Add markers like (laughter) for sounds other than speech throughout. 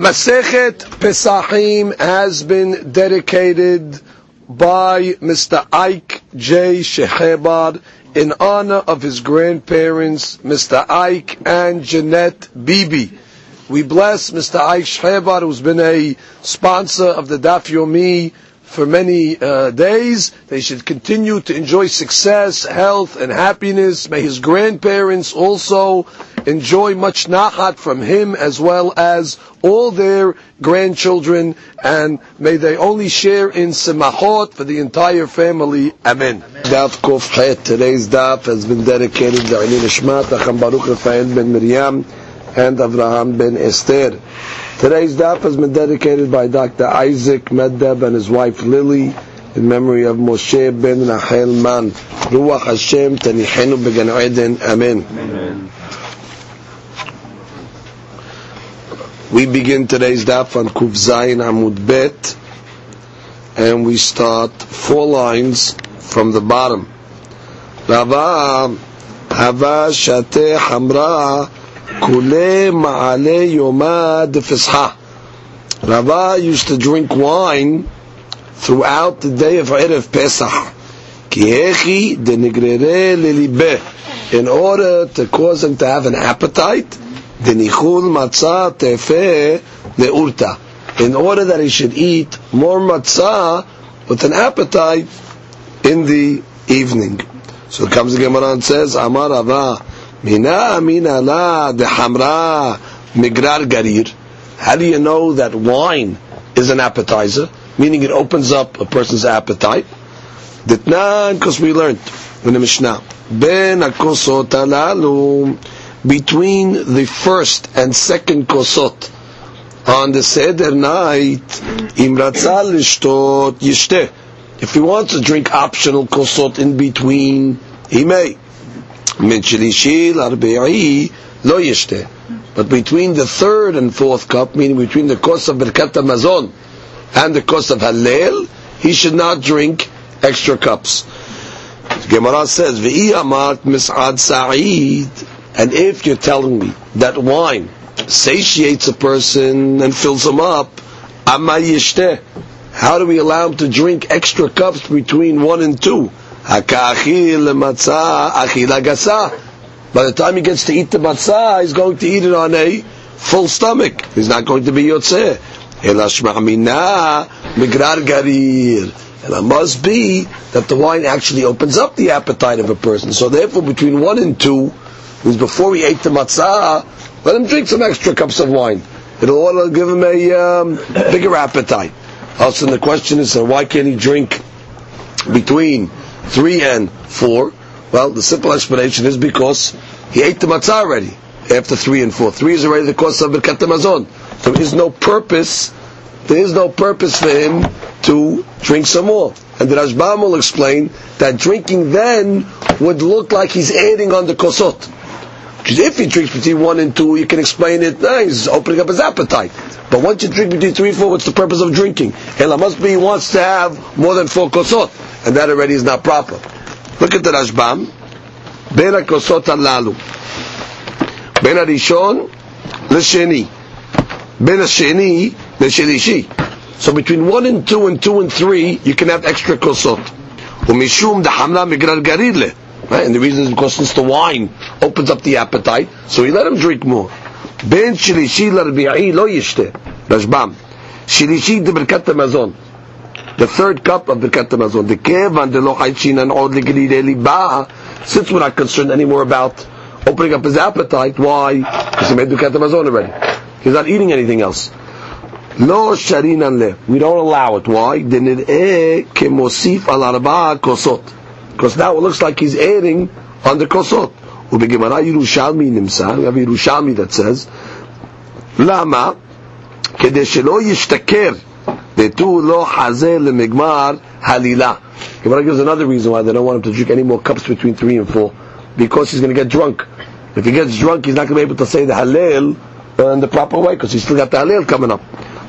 Masechet Pesachim has been dedicated by Mr. Ike J. Shehebar in honor of his grandparents, Mr. Ike and Jeanette Bibi. We bless Mr. Ike Shehebar, who's been a sponsor of the Daf Yomi for many uh, days. They should continue to enjoy success, health, and happiness. May his grandparents also enjoy much nachat from him as well as all their grandchildren, and may they only share in semachot for the entire family. Amen. Daf Kuf Het. Today's daf has been dedicated to Ani Nishmat, Acham Baruch Rafael ben Miriam, and Avraham ben Esther. Today's daf has been dedicated by Dr. Isaac Meddeb and his wife Lily in memory of Moshe ben Rachel Man. Ruach Hashem tanichenu began Eden. Amen. Amen. We begin today's daf on Kuf Zayin Amud Bet, and we start four lines from the bottom. Rava Hava Shate Hamra Kule Ma'ale Yomad Fisha. Rava used to drink wine throughout the day of Erev Pesach. Kiechi denigrere lelibe. In order to cause him to have an appetite, denichul matzah tefe leurta. In order that he should eat more matzah with an appetite in the evening. So it comes the Gemara and says, Amar Rava, Mina mina la de hamra migrar garir. How do you know that wine is an appetizer? Meaning it opens up a person's appetite. Because we learned in the Mishnah. Ben akosot alalu. Between the first and second kosot on the Seder night, imratzal. If he wants to drink optional kosot in between, he may. Lo. But between the third and fourth cup, meaning between the kos of Birkat Hamazon and the kos of Hallel, he should not drink extra cups. Gemara says. And if you're telling me that wine satiates a person and fills him up. How do we allow him to drink extra cups between one and two? By the time he gets to eat the matzah, he's going to eat it on a full stomach. He's not going to be yotzeh. And it must be that the wine actually opens up the appetite of a person. So therefore, between one and two, means before he ate the matzah, let him drink some extra cups of wine. It'll give him a um, bigger appetite. Also, the question is, uh, why can't he drink between three and four? Well, the simple explanation is because he ate the matzah already after three and four. Three is already the cost of Birkat Hamazon. There is no purpose, there is no purpose for him to drink some more. And the Rashbam will explain that drinking then would look like he's adding on the kosot. Because if he drinks between one and two, you can explain it, eh, he's opening up his appetite. But once you drink between three and four, what's the purpose of drinking? Ela must be he wants to have more than four kosot. And that already is not proper. Look at the Rashbam. בין הכוסות הללו, בין הראשון לשני, בין השני לשלישי. So between one and two and two and three, you can have extra kosot. ומשום דחמלה מגרר גרילה. Right? And the reason is because since the wine opens up the appetite, so he let him drink more. Ben shilishi l'rbi'i lo yishte. Rashbam. Shilishi de berkat mazon. The third cup of berkat mazon. The kevan de lo and od liba. Since we're not concerned anymore about opening up his appetite, why? Because he made berkat mazon already. He's not eating anything else. Lo sharinan le. We don't allow it. Why? Dinir e kemosif al arba'a kosot Because now it looks like he's adding on the kosot. ובגמרא ירושלמי נמסר, we have ירושלמי that says, למה? כדי שלא ישתכר Vetu lo hazeh lemigmar halila. Gemara gives another reason why they don't want him to drink any more cups between three and four, because he's going to get drunk. If he gets drunk, he's not going to be able to say the halal in the proper way, because he's still got the halal coming up.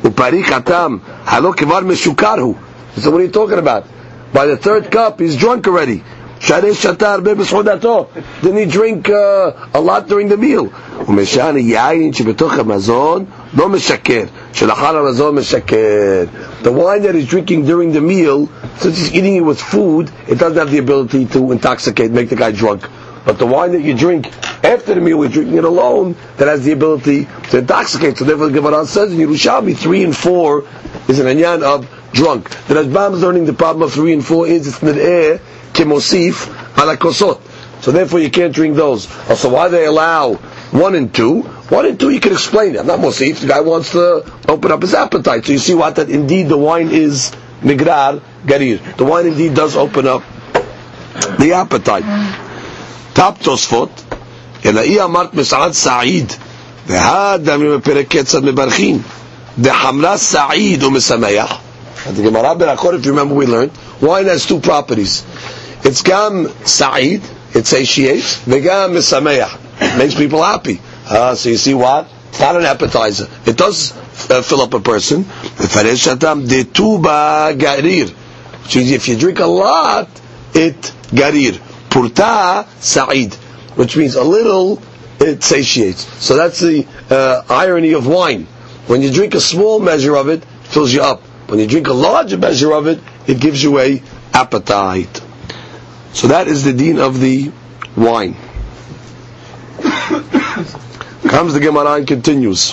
Upari katam halo kivar meshukarhu. So what are you talking about? By the third cup, he's drunk already. Shadeh shatar Didn't he drink uh, a lot during the meal? ומשעני יין שבתוך המזון לא משקר, שלאחר המזון משקר. The wine that he's drinking during the meal, since he's eating it with food, it doesn't have the ability to intoxicate, make the guy drunk. But the wine that you drink after the meal, we're drinking it alone, that has the ability to intoxicate. So therefore the Gemara says in Yerushalmi, 3 and 4 is an anyan of drunk. The Rashbam is learning the problem of 3 and 4 is it's nid'eh kemosif ala kosot. So therefore you can't drink those. Also why they allow 1 and 2, 1 and 2 you can explain it. Not mosif, the guy wants to open up his appetite. So you see what? That indeed the wine is migrar garir. The wine indeed does open up the appetite. טאפ תוספות, אלא היא אמרת מסעד סעיד, והאדם בפרק קצת מברכים, דחמרה סעיד ומשמח. the Gemara Berakot, if you remember we learned, wine has two properties. It's gam sa'id, it satiates, vegam misameach, makes people happy. Uh, so you see what? It's not an appetizer. It does uh, fill up a person. garir. Which means if you drink a lot, it garir. Purta sa'id, which means a little, it satiates. So that's the uh, irony of wine. When you drink a small measure of it, it fills you up. When you drink a larger measure of it, it gives you a appetite. So that is the deen of the wine. (coughs) Comes the Gemara and continues.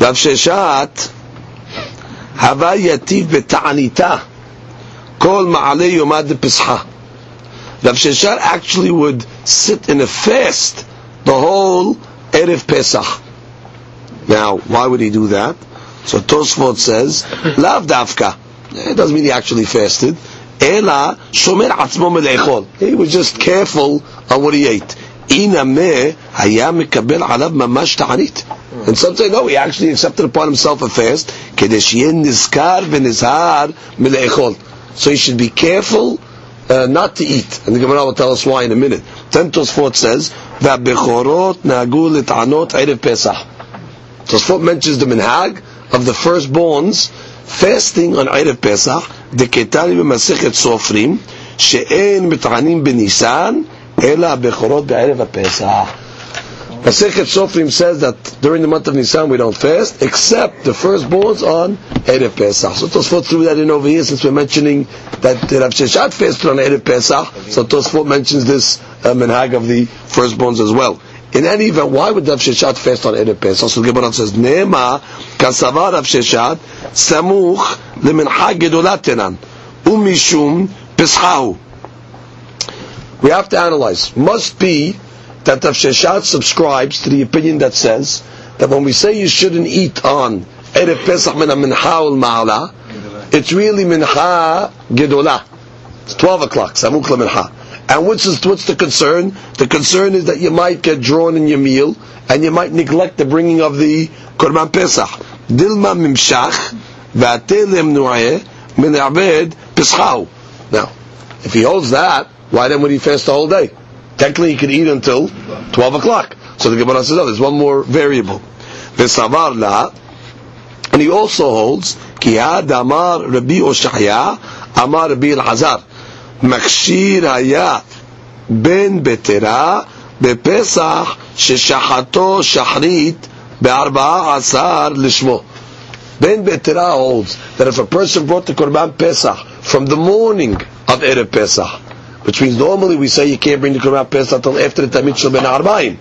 Rav Sheshat, Hava yativ beta'anita. Kol ma'alei yomad pescha. Rav Sheshat actually would sit in a fast the whole Erev Pesach. Now, why would he do that? So Tosfot says, Lav dafka. It doesn't mean he actually fasted. Ela shomer atzmo melechol. He was just careful on what he ate. Ina me hayam mekabel alav mamash ta'anit. And some say, no, he actually accepted upon himself a fast. Kedeshien nizkar v'nizhar melechol. So he should be careful uh, not to eat. And the Gemara will tell us why in a minute. Then Tosfot says, "Va'bechorot nagu l'tanot erev Pesach." Tosfot mentions the minhag of the firstborns fasting on erev Pesach. דקטני במסכת סופרים, שאין מתענים בניסן, אלא הבכורות בערב הפסח. Masechet Sofrim says that during the month of Nisan we don't fast, except the firstborns on Erev Pesach. So Tosfot threw that in over here since we're mentioning that Rav Sheshat fasted on Erev Pesach. So Tosfot mentions this uh, minhag of the firstborns as well. In any event, why would Rav Sheshat fast on Erev Pesach? So the Gemara says, Nema kasava Rav Sheshat samuch leminhag gedolat tenan umishum peschahu. We have to analyze. Must be that Rav Sheshat subscribes to the opinion that says that when we say you shouldn't eat on Erev Pesach min mincha ul ma'ala, it's really mincha gedola. It's 12 o'clock, samuk mincha. And what's, what's the concern? The concern is that you might get drawn in your meal and you might neglect the bringing of the Korban Pesach. Dilma mimshach v'atelem nu'eh min abed peschahu. Now, if he holds that, why then would he fast the whole day? Technically, he could eat until 12 o'clock. So the Gemara says, oh, there's one more variable. V'savar la, and he also holds, ki amar Rabbi Oshaya, amar Rabbi Elazar, מכשיר היה בן בטרה בפסח ששחטו שחרית בארבעה עשר לשמו. Ben Betera holds that if a person brought the Korban Pesach from the morning of Erev Pesach, which means normally we say you can't bring the Korban Pesach until after the Tamid Shal Ben Arbaim.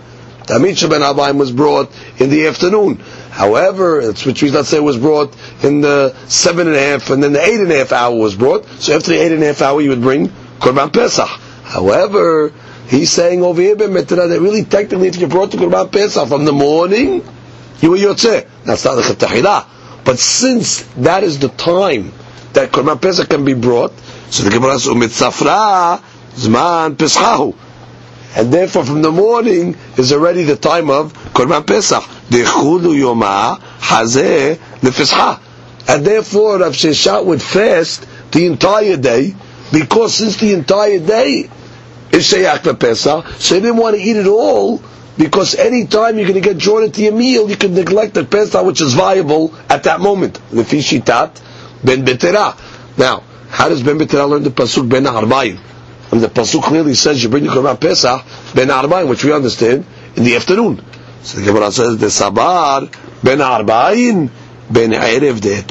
Tamid Shal Ben Arbaim was brought in the afternoon. However, it's which means let's say was brought in the seven and a half, and then the eight and a half hour was brought. So after the eight and a half hour, you would bring Korban Pesach. However, he's saying over here that really technically if you brought the Korban Pesach from the morning, you were Yotzeh. That's not the Chetahila. But since that is the time that Korban Pesach can be brought, so the Gemara says, "Umitzafra zman peschahu," and therefore from the morning is already the time of Korban Pesach. Dechulu yoma hazeh lefescha, and therefore Rav Sheshat would fast the entire day because since the entire day is Sheyach Pesach, so he didn't want to eat it all because any time you're going to get drawn into your meal, you can neglect the Pesach which is viable at that moment. Lefi shitat ben betera. Now, how does Ben Betera learn the pasuk Ben Arbaim? And the pasuk clearly says you bring the Korban Pesach Ben Arbaim, which we understand in the afternoon. So the Gemara says, the sabar ben arba'in ben erev de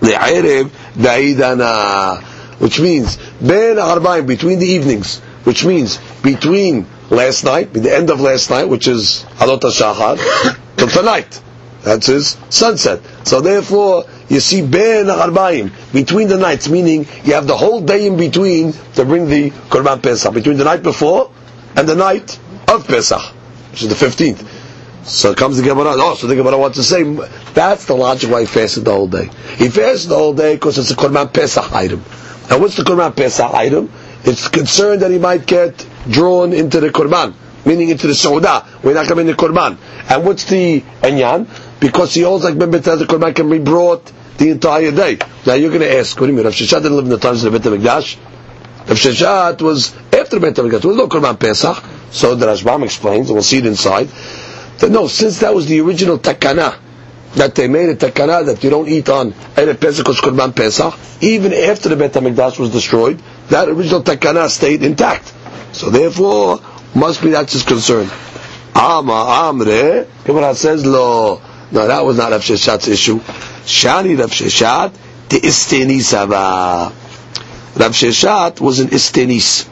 the erev daidana, which means ben arba'in between the evenings, which means between last night, the end of last night, which is alot shachar, (coughs) till tonight. That's his sunset. So therefore, you see ben arba'im between the nights, meaning you have the whole day in between to bring the korban pesach between the night before and the night of pesach, which is the fifteenth. So it comes the Gemara. Oh, so the Gemara wants to say that's the logic why he fasted the whole day. He fasted the whole day because it's a korban pesach item. Now, what's the korban pesach item? It's concerned that he might get drawn into the korban, meaning into the sauda. We're not coming to korban. And what's the enyan? Because he holds like Ben the korban can be brought the entire day. Now you're going to ask, what do you mean? Rav Sheshat didn't live in the times of the Bet HaMikdash? Rav Sheshat was after the Bet HaMikdash. There was no korban pesach. So the Rashbam explains, and we'll see it inside. That no, since that was the original takana, that they made a takana that you don't eat on Erev Pesach Korban Pesach, even after the Bet HaMikdash was destroyed, that original takana stayed intact. So therefore, must be that's his concern. Ama Amre, Gemara says, Lo, no, that was not Rav Sheshat's issue. Shani Rav Sheshat, the Istenis Rav Sheshat was an Istenis.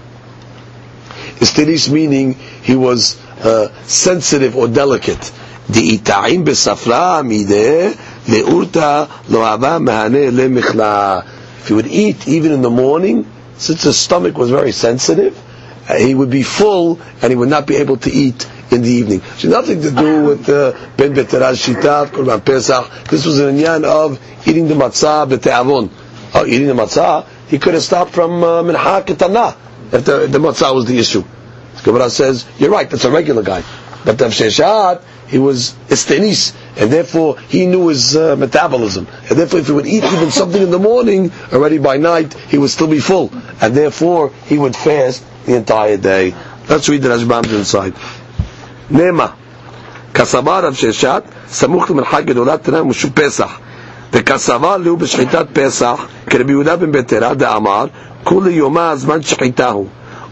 Istenis meaning he was uh, sensitive or delicate. דאיתאים בספרה מידה לאורתא לא אהבה מהנה למכלה. If he would eat even in the morning, since his stomach was very sensitive, uh, he would be full and he would not be able to eat in the evening. It nothing to do with uh, Ben Beteraz Shita, Korban Pesach. This was an inyan of eating the matzah b'te'avon. Oh, eating the matzah, he could have stopped from uh, mincha ketana if the, the matzah was the issue. Gemara says, you're right, that's a regular guy. But the Sheshat, he was istenis, and therefore he knew his uh, metabolism. And therefore if he would eat even something in the morning, already by night, he would still be full. And therefore he would fast the entire day. Let's read the Rashbam's inside. Nema. כסבה רב ששת, סמוך למרחק גדולה תנא משום פסח. וכסבה לו בשחיטת פסח, כרבי יהודה בן בטרה דאמר, כולי יומה הזמן שחיטהו.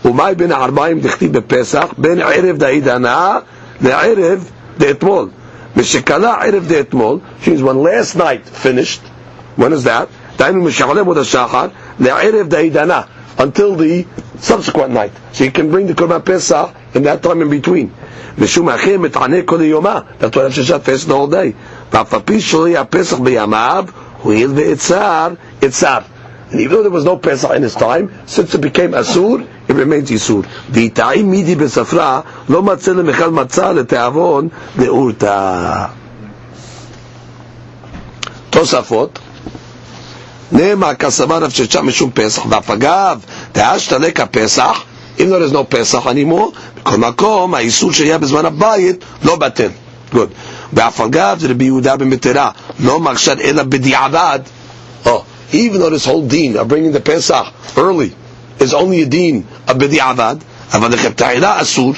ומאי בין הארבעים דכתיב בפסח, בין ערב דעידנה לערב דאתמול. משקלה ערב דאתמול, means when last night finished, when is that? דהיינו משעולה מוד השחר, לערב דעידנה, until the subsequent night. So you can bring the Korban Pesach in that time in between. משום אחר מתענה כל יומה, that's why Rav Sheshat fasted the whole day. ואף על פי שלא יהיה הפסח בימיו, הואיל ואצר, אצר. And even though there was no Pesach in his time, since it became Asur, it remains Yisur. V'ita'im midi besafra, lo matzeh lemechal matzah lete'avon le'urta. תוספות, נאמר כסבר רב ששם משום פסח, ואף אגב, דאשתלק הפסח, אם לא no פסח anymore, בכל מקום, האיסור שהיה בזמן הבית לא בטל. Good. ואף אגב, זה רבי יהודה במטרה, לא מרשת אלא בדיעבד, oh, even though this whole deen of bringing the Pesach early is only a deen of b'di'avad, אבל לכתחילה אסור,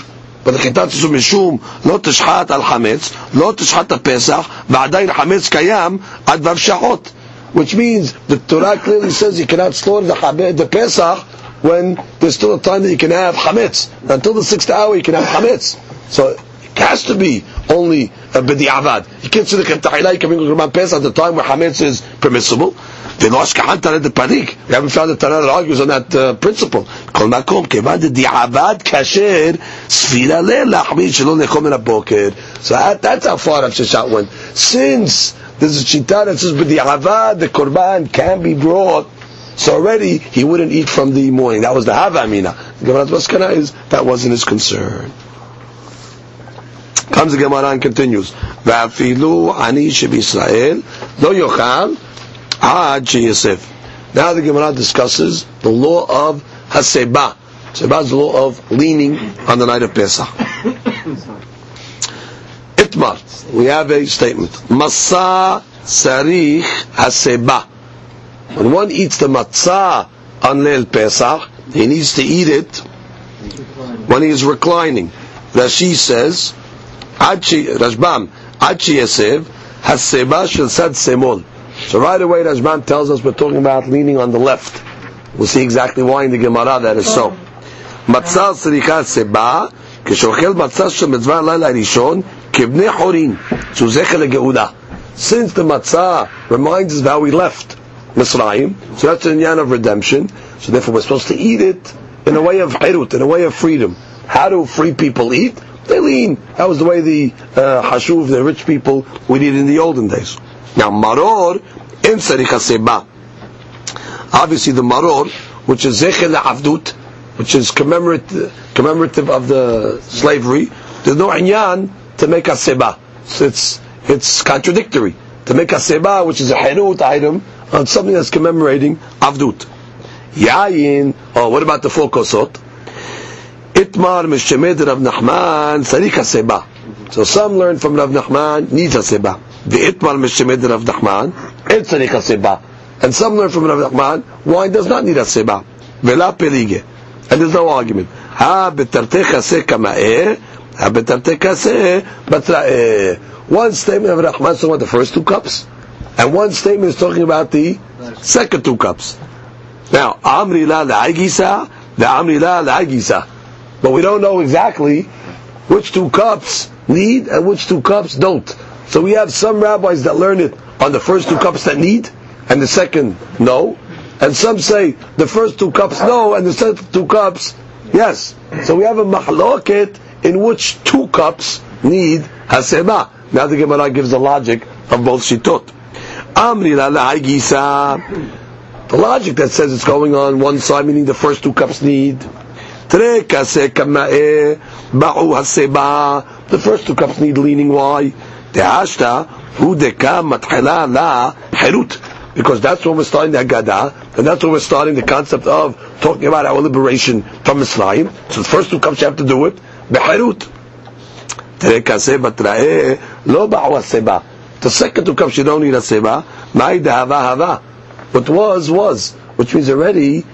ולכתת אסור משום לא תשחט על חמץ, לא תשחט הפסח, ועדיין חמץ קיים עד ו' שעות. Which means the Torah clearly says you cannot slaughter the, the Pesach when there's still a time that you can have chametz. Until the sixth hour you can have chametz. So it has to be only uh, b'di'avad. You can't say the Ketahilah, you can bring Korban Pesach at the time where Hametz is permissible. They lost Kahantara the Parik. We haven't found a Tanah that argues on that uh, principle. Kol makom, kevan di'avad kasher sfira le'lachmi shalom le'chom in So that, that's how far Rav Sheshat went. Since there's a Shita that says b'di'avad, the korban can be brought so already he wouldn't eat from the morning. That was the Havamina. The Gemara's Maskana is that wasn't his concern. Comes the Gemara and continues. Va'afilu ani Israel lo yochal ad sheyasef. Now the Gemara discusses the law of haseba. Haseba is the law of leaning on the night of Pesach. (coughs) Itmar, we have a statement. Masa sarich haseba. When one eats the matzah on Leil Pesach, he needs to eat it when he is reclining. Rashi says, Rashbam, Achi Yosef, Haseba shel sad semol. So right away, Rashban tells us we're talking about leaning on the left. We'll see exactly why in the Gemara that is so. Matzah sricha seba כשאוכל מצה של מצווה הלילה הראשון, כבני חורין, שהוא זכר לגאולה. Since the matzah reminds us of how we left Mitzrayim, so that's an inyan of redemption, so therefore we're supposed to eat it in a way of hirut, in a way of freedom. How do free people eat? They lean. That was the way the uh, hashuv, the rich people, would eat in the olden days. Now, maror, in seba. Obviously, the maror, which is zecher le'avdut, which is commemorative, commemorative of the slavery, there's no inyan to make a seba. So it's, it's contradictory. To make a seba, which is a herut item, on something that's commemorating avdut. Yayin, oh, what about the four kosot? Itmar mishemed Rav Nachman sarika seba. So some learn from Rav Nachman needs a seba. The itmar mishemed Rav Nachman et sarika seba. And some learn from Rav Nachman wine does not need a seba. Vela pelige. And there's no argument. Ha betartecha se kama'eh, ha betartecha se batra'eh. One statement of Rahman is talking about the first two cups, and one statement is talking about the second two cups. Now, Amri la la'agisa, the Amri la la'agisa. But we don't know exactly which two cups need and which two cups don't. So we have some rabbis that learn it on the first two cups that need, and the second no. And some say the first two cups no, and the second two cups yes. So we have a mahloket in which two cups need haseba. Now the Gemara gives the logic of both shitot. Amri la The logic that says it's going on one side, meaning the first two cups need. The first two cups need leaning. Why? Because that's when we're starting the Haggadah, and that's when we're starting the concept of talking about our liberation from Islam. So the first two cups you have to do it. The second two cups you don't need a seba. What was, was. Which means already,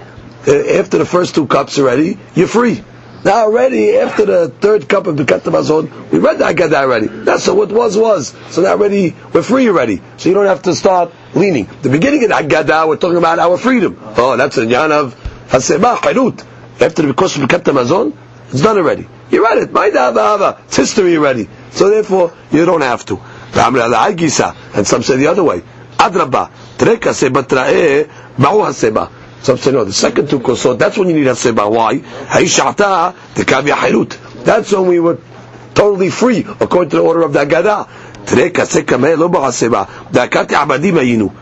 Uh, after the first two cups already, you're free. Now already, after the third cup of the Mazon, we read the Haggadah already. That's so what was, was. So now already, we're free already. So you don't have to start leaning. The beginning of the Haggadah, we're talking about our freedom. Oh, that's a yan of Haseba, Hairut. After the course of the Mazon, it's done already. You read it. It's history already. So therefore, you don't have to. And some say the other way. Adraba. Treka seba tra'eh haseba. Some say no, the second two kosot, that's when you need haseba. Why? Hayishata tekavya hairut. That's when we were totally free, according to the order of the Agadah. Treka sekame lo ba'aseba. Dakati abadim ayinu.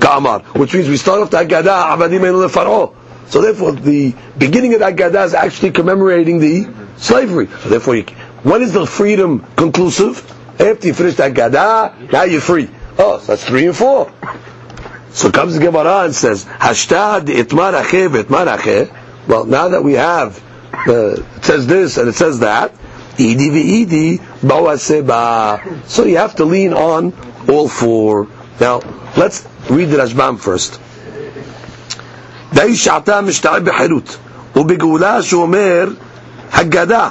Ka'amar. Which means we start off the Agadah, abadim ayinu lefar'o. So therefore, the beginning of the Agadah is actually commemorating the slavery. So therefore, you, when is the freedom conclusive? After you finish the Gada, now you're free. Oh, so that's three and four. So comes the Gemara and says, Hashtad itmar itmar Well, now that we have, uh, it says this and it says that, idi v'idi ba'aseba. So you have to lean on all four. Now, let's read the Rashbam first. די שעתה משתעב בחירות, ובגאולה שאומר, הגדה,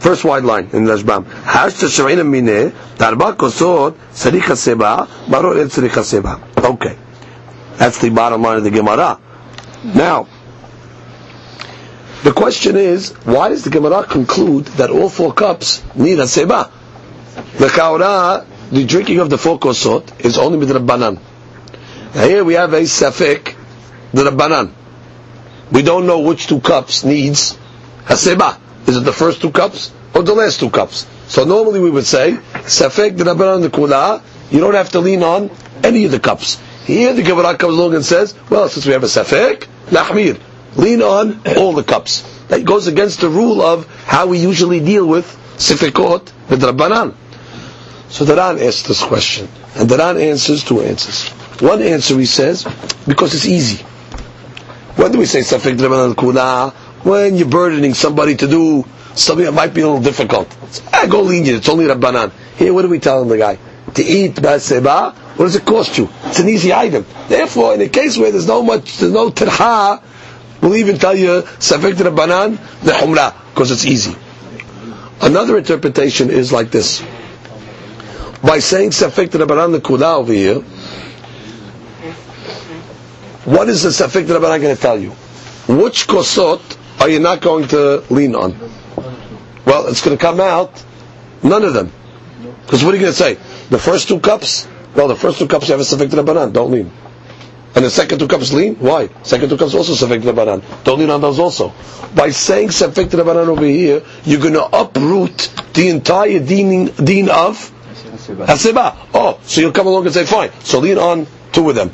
First wide line in Rashbam. Hashta Shavina Mine, Darba Kosot, Sarika Seba, Baro El Sarika Seba. Okay. that's the bottom line of the Gemara. Now, the question is, why does the Gemara conclude that all four cups need a Seba? The Kaura, the drinking of the four Kosot, is only with Rabbanan. Now here we have a Safek, the Rabbanan. We don't know which two cups needs a Seba. Is it the first two cups or the last two cups? So normally we would say, Safek the Rabbanan the Kula, you don't have to lean on any of the cups. Here the Gemara comes along and says, well, since we have a Safek, Lahmir, lean on all the cups. That goes against the rule of how we usually deal with Sifekot with Rabbanan. So the Ran asks this question, and the answers two answers. One answer he says, because it's easy. When do we say Safek Rabbanan Kula? when you're burdening somebody to do something that might be a little difficult. Ah, go lenient, it's only Rabbanan. Here, what are we telling the guy? To eat baseba, what does it cost you? It's an easy item. Therefore, in a case where there's no much, there's no tirha, we'll even tell you, Safek the humra, because it's easy. Another interpretation is like this. By saying Safek the Kula over here, what is the Safek Rabbanan going to tell you? Which kosot are you not going to lean on? Well, it's going to come out none of them. Because what are you going to say? The first two cups? Well, the first two cups you have a safek banan. don't lean. And the second two cups lean? Why? Second two cups also safek banan. don't lean on those also. By saying safek banan over here, you're going to uproot the entire deen, deen of Haseba. Oh, so you'll come along and say, fine, so lean on two of them.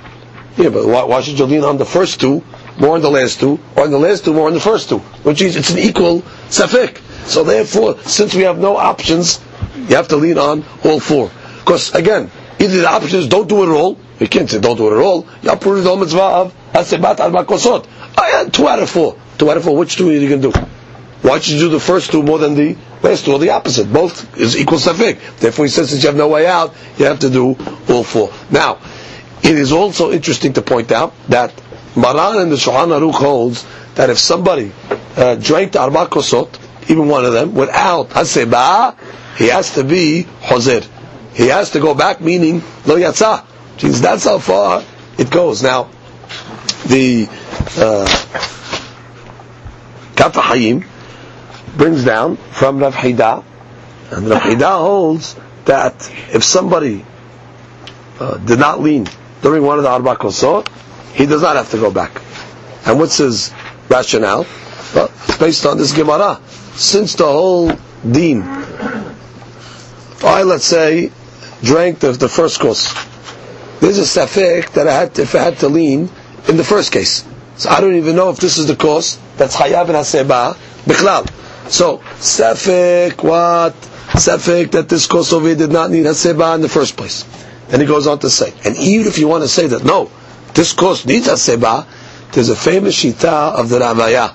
Yeah, but why, why should you lean on the first two more on the last two, or on the last two more on the first two? Which is, it's an equal safek. So therefore, since we have no options, you have to lean on all four. Because again, either the option is don't do it at all. You can't say don't do it at all. You uproot the mitzvah of hasebat makosot. Oh, two out of four. Two out of four. Which two are you going to do? Why should you do the first two more than the last two, or the opposite? Both is equal safek. Therefore, he says since you have no way out, you have to do all four. Now, it is also interesting to point out that Maran and the Shulchan Aruch holds that if somebody uh, drank the arba kosot, even one of them, without haseba, he has to be hozer. He has to go back, meaning lo yatsa. Means that's how far it goes. Now, the uh, Kaf Hayim brings down from Rav Hida, and Rav Hida holds that if somebody uh, did not lean during one of the Arba Kosot, he does not have to go back. And what's his rationale? Well, it's based on this Gemara. Since the whole deen, I let's say drank the, the first course. There's a safek that I had to, if I had to lean in the first case. So I don't even know if this is the course that's chayav and haseba bichlal. So safek what safek that this course over here did not need haseba in the first place. Then he goes on to say, and even if you want to say that no, this course needs haseba, there's a famous shita of the Ravaya.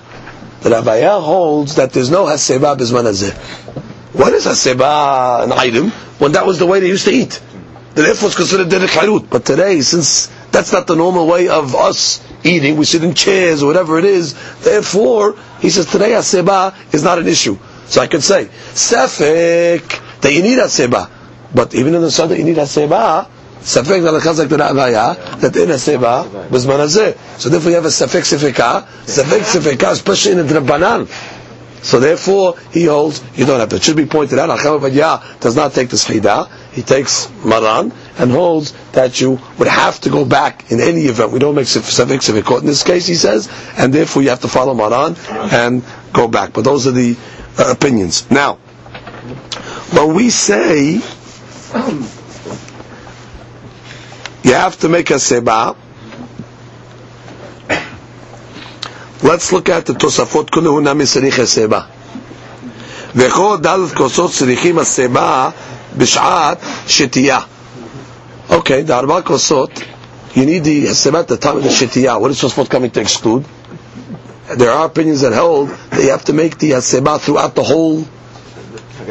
The Ravaya holds that there's no haseba bisman. What is haseba an item when that was the way they used to eat? The therefore it's considered derek harut. But today, since that's not the normal way of us eating, we sit in chairs or whatever it is. Therefore, he says today haseba is not an issue. So I could say sefek that you need haseba, but even in the sun that you need haseba, ספק ללחזק דרעביה, that in הסבא, בזמן הזה. So therefore you have a ספק ספקה, ספק ספקה, especially in the Rabbanan. So therefore, he holds, you don't have to. It should be pointed out, Acham does not take the Shchida, he takes Maran, and holds that you would have to go back in any event. We don't make Sefik Sefikot in this case, he says, and therefore you have to follow Maran and go back. But those are the uh, opinions. Now, when we say you have to make a seba, Let's look at the Tosafot כולו נמי צריך הסיבה. וכל דלת כוסות צריכים הסיבה בשעת שתייה. Okay, the ארבע כוסות, you need the הסיבה at the time of the שתייה. What is Tosafot coming to exclude? There are opinions that hold that you have to make the hasiba throughout the whole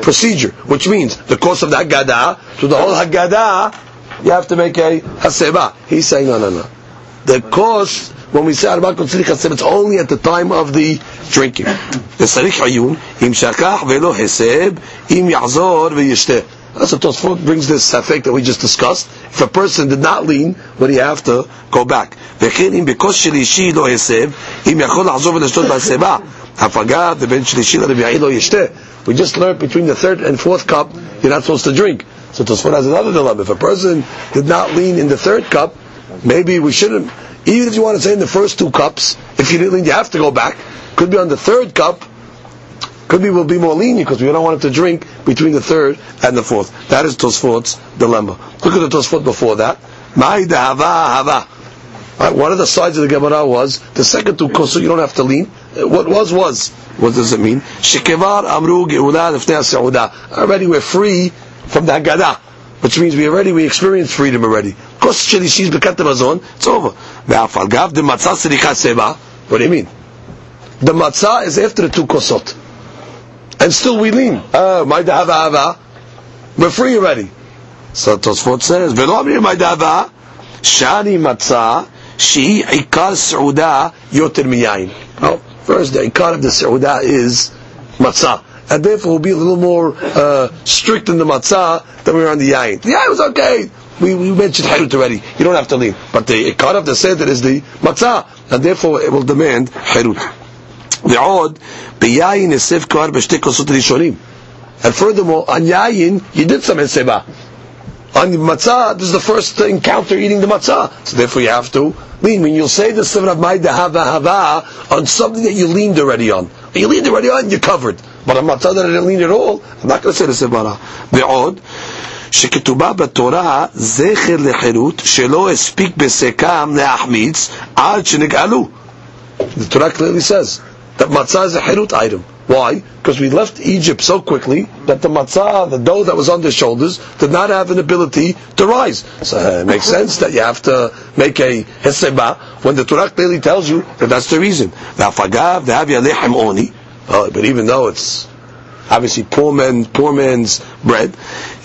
procedure, which means the course of the Haggadah to the whole Haggadah, you have to make a hasiba. He's saying, no, no, no. The course when we say Arba Kotzri Chasem, it's only at the time of the drinking. וצריך עיון, אם שכח ולא הסב, אם יחזור וישתה. That's what Tosfot brings this effect that we just discussed. If a person did not lean, would he have to go back? וכן אם בכוס שלישי לא הסב, אם יכול לחזור ולשתות בהסבה, הפגה ובין שלישי לרביעי לא ישתה. We just learned between the third and fourth cup, you're not supposed to drink. So Tosfot has another dilemma. If a person did not lean in the third cup, maybe we shouldn't even if you want to say in the first two cups, if you didn't, lean, you have to go back. Could be on the third cup. Could be we'll be more lenient because we don't want him to drink between the third and the fourth. That is Tosfot's dilemma. Look at the Tosfot before that. hava Right, one of the sides of the Gemara was the second two kosu you don't have to lean. What was was. What does it mean? Shekevar amru Already we're free from the Haggadah, which means we already we experienced freedom already. כוס שלישית בקט המזון, it's over. ואף על גב דמצה סליחה סבע, what do you mean? The matzah is after the two kosot. And still we lean. Uh, my dahava hava. We're free already. So Tosfot says, ולא אומרים my dahava, shani matzah, שהיא עיקר סעודה יותר מיין. Oh, first the עיקר of the סעודה is matzah. And therefore we'll be a little more uh, strict in the matzah than we are on the yain. The yain was okay we, we mentioned Harut already. You don't have to lean. But the Ikar of the Seder is the Matzah, and therefore it will demand Harut. ועוד, ביין הסב כבר בשתי כוסות ראשונים. And furthermore, on yayin, you did some eseba. On matzah, this is the first encounter eating the matzah. So therefore you have to lean. When you'll say the Sivra of Maida Hava Hava on something that you leaned already on. You leaned already on, you're covered. But on matzah that I didn't lean at all, I'm not going to say the Sivra. ועוד, שכתובה בתורה זכר לחירות שלא הספיק בסקם להחמיץ עד שנגאלו. The Torah clearly says that matzah is a hirut item. Why? Because we left Egypt so quickly that the matzah, the dough that was on their shoulders, did not have an ability to rise. So uh, it makes sense that you have to make a heseba when the Torah clearly tells you that that's the reason. Uh, but even though it's obviously poor man, poor man's bread,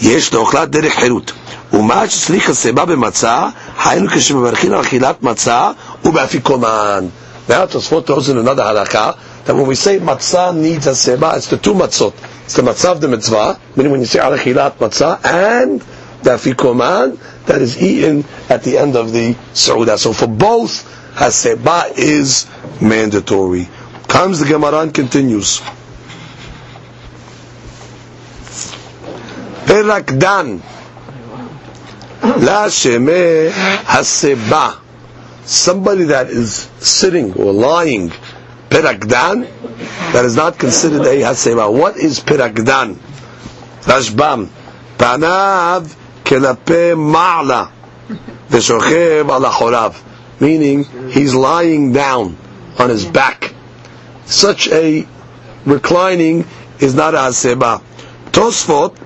יש לאוכלת דרך חירות. ומה שצריך הסיבה במצה, היינו כשמברכים על אכילת מצה ובאפיקומן. Now Tosfot throws in another halakha that when we say matzah needs a seba, it's the two matzot. It's the matzah of the mitzvah, meaning when you say alachilat matzah, and the afikoman that is eaten at the end of the saudah. So for both, haseba is mandatory. Comes the Gemara and continues. Dan. La sheme haseba somebody that is sitting or lying perakdan, that is not considered a hasema. What is perakdan? Rashbam. Panav kelape ma'la. Veshochev ala chorav. Meaning, he's lying down on his back. Such a reclining is not a haseba. Tosfot,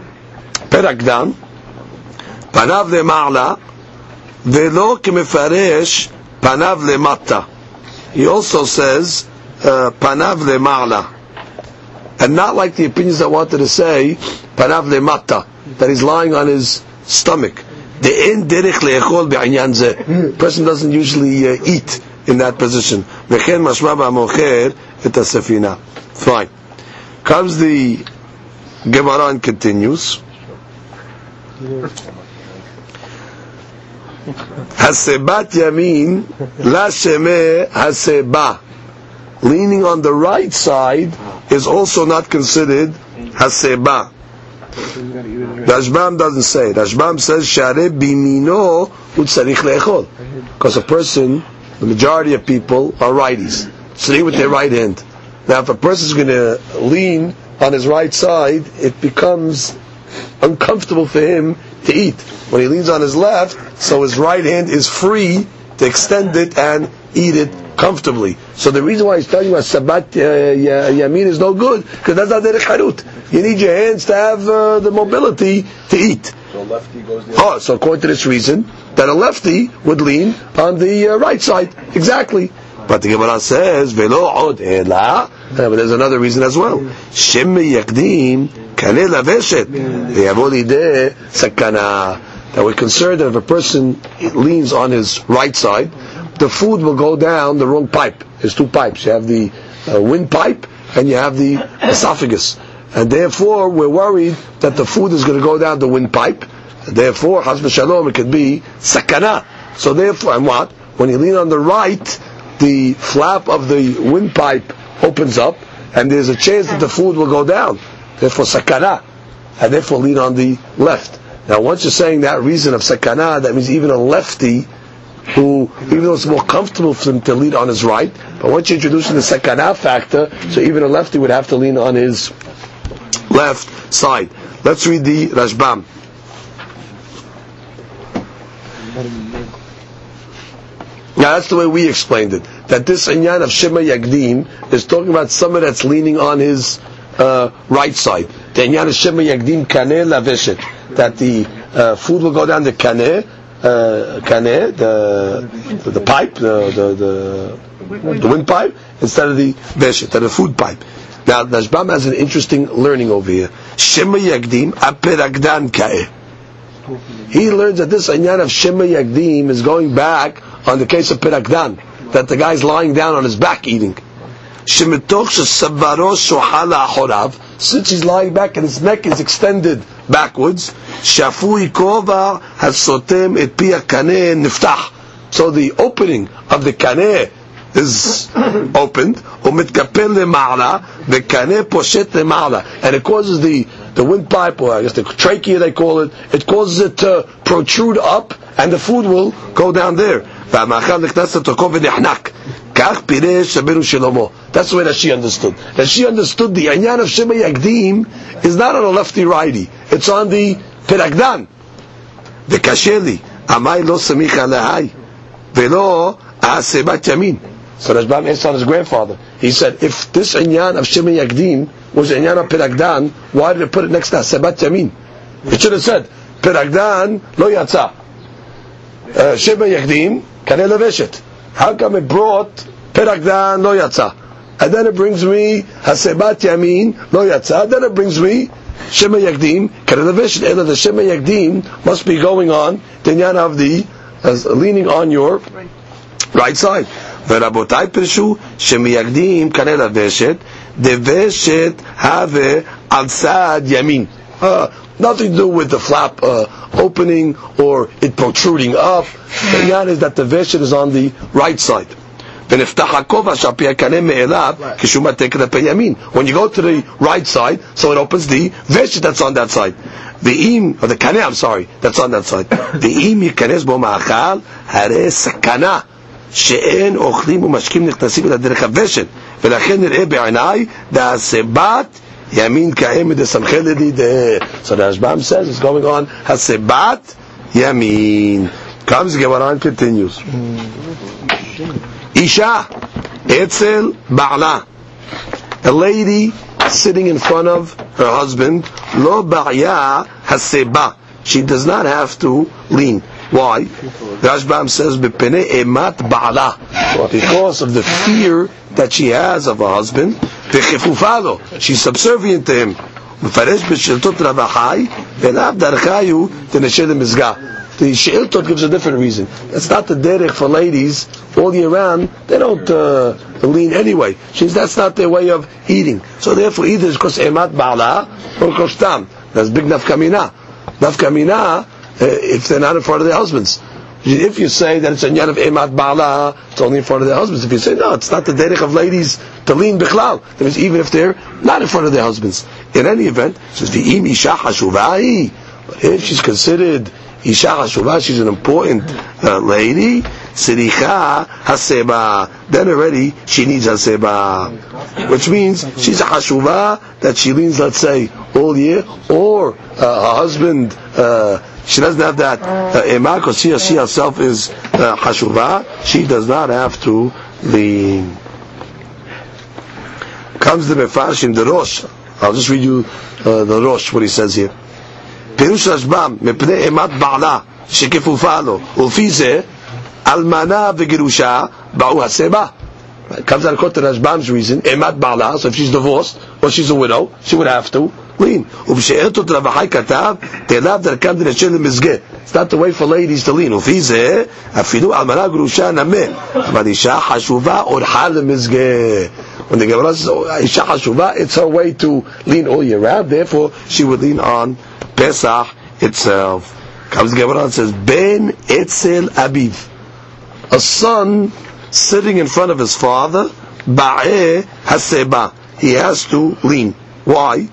perakdan, panav le ma'la, ולא כמפרש panav lemata. He also says uh, panav lemala, and not like the opinions that wanted to say panav lemata, that he's lying on his stomach. The in derech leechol be'anyan Person doesn't usually uh, eat in that position. V'chen mashma ba'mocher et. Fine. Comes the Gemara and continues. Hasebat yamin, la sheme haseba. Leaning on the right side is also not considered haseba. Rashbam doesn't say. Rashbam says share bimino utzarich leechol. Because a person, the majority of people are righties. Sitting with their right hand. Now, if a person is going to lean on his right side, it becomes uncomfortable for him to eat. When he leans on his left, so his right hand is free to extend it and eat it comfortably. So the reason why he's telling you a Sabbat uh, Yamin is no good, because that's not Derech Harut. You need your hands to have uh, the mobility to eat. So lefty goes the Oh, so according to this reason, that a lefty would lean on the uh, right side. Exactly. But the Gemara says, "Velo od ela." But there's another reason as well. Shem yakdim kaneh laveshet v'yavo lideh sakana. That we're concerned that if a person leans on his right side, the food will go down the wrong pipe. There's two pipes. You have the uh, windpipe and you have the esophagus. And therefore, we're worried that the food is going to go down the windpipe. And therefore, hasbe shalom, it could be sakana. So therefore, and what? When you lean on the right, the flap of the windpipe opens up, and there's a chance that the food will go down. Therefore, sakana. And therefore, lean on the left. Now, once you're saying that reason of sakana, that means even a lefty who, even though it's more comfortable for him to lean on his right, but once you introduce the sakana factor, so even a lefty would have to lean on his left side. Let's read the Rashbam. Now that's the way we explained it. That this inyan of Shema Yagdim is talking about somebody that's leaning on his uh, right side. The inyan of Shema Yagdim kaneh laveshet. That the uh, food will go down the kaneh, uh, kaneh, the, the, the pipe, the, the, the, the windpipe, instead of the veshet, the food pipe. Now, Rashbam has an interesting learning over here. Shema Yagdim aperagdan ka'eh. He learns that this inyan of Shema Yagdim is going back on the case of Pirakdan, that the guy's lying down on his back eating. Since he's lying back and his neck is extended backwards, shafui kova has sotem et pia kaneh niftach. So the opening of the kaneh is opened, umitkapel lema'ala, mekaneh poshet lema'ala, and it causes the the windpipe, or I guess the trachea they call it, it causes it to protrude up, and the food will go down there. That's the way that she understood. That she understood the Anyan of Shema Yagdim is not on the lefty righty. It's on the Piragdan. The Kasheli. Amai lo samicha lehai. Velo asebat yamin. So Rashbam asked on his grandfather. He said, if this inyan of Shema Yagdim was inyan of Piragdan, why did it put it next to Sebat Yamin? It should have said, Piragdan lo yatsa. Uh, Shema Yagdim, kane. How come it brought Piragdan lo yatsa? And then it brings me Hasebat Yamin lo yatsa. Then it brings me Shema Yagdim, kane leveshet. Ela the Shema Yagdim must be going on the inyan of the, as leaning on your right side. ורבותיי פירשו שמייגדים כנראה לוושת, דוושת הווה על צד ימין. Uh, nothing to do with the flap uh, opening or it protruding up. The idea is that the veshet is on the right side. ונפתח הכובע שעל פי הקנה מאליו כשהוא מטה כלפי ימין. When you go to the right side, so it opens the veshet that's on that side. ואם, or the קנה, I'm sorry, that's on that side. ואם ייכנס בו מאכל, הרי סכנה. שאין אוכלים ומשקים נכנסים אל הדרך הוושת ולכן נראה בעיניי דעשה בת ימין כאמת דסמכלדי דה So the Rashbam says it's going on הסיבת ימין comes Gemara and continues אישה אצל בעלה a lady sitting in front of her husband לא בעיה הסיבה she does not have to lean why? Rashbam says, "Bepene emat ba'ala," because of the fear that she has of her husband. V'chefufalo, she's subservient to him. מפרש בשאילתות רב החי, ואליו דרכה הוא תנשל למזגה. The sheiltot gives a different reason. It's not the derech for ladies all year round. They don't uh, lean anyway. She's, that's not their way of eating. So therefore, either it's because emat ba'ala or koshtam. That's big nafkamina. Nafkamina uh, if they're not in front of their husbands. If you say that it's a yan of emat bala, it's only in front of their husbands. If you say no, it's not the derech of ladies to lean bichlal. That means even if they're not in front of their husbands. In any event, it says v'im isha hashuvai. If she's considered isha hashuvah, she's an important uh, lady. Siricha haseba. Then already she needs haseba, which means she's a hashuvah that she leans, let's say, all year, or uh, her husband. Uh, she doesn't have that emak, uh, because she, she herself is uh, hashuvah. She does not have to lean. Comes the mefarshim, the rosh. I'll just read you uh, the rosh, what he says here. פירוש רשב"ם, מפני אימת בעלה שכפופה לו, ולפי זה, אלמנה וגירושה באו הסיבה. Comes out according to Rashbam's reason, emat ba'ala, so if she's divorced, or she's a widow, she would have to lean. ובשאלתות רב החי כתב, תאליו דרכם דנשל למזגה. It's not the way for ladies to lean. ולפי זה, אפילו אלמנה גרושה נמה. אבל אישה חשובה אורחה למזגה. When the Gemara says, אישה חשובה, it's her way to lean all year round, therefore she would lean on Pesach itself. Comes the Gemara and says, Ben etzel abiv. A son sitting in front of his father, ba'eh haseba. He has to lean. Why?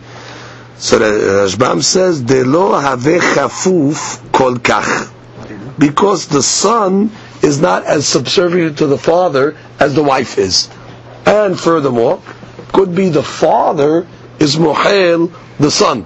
So the Rashbam says, "De lo have chafuf kol kach," because the son is not as subservient to the father as the wife is, and furthermore, could be the father is mohel the son.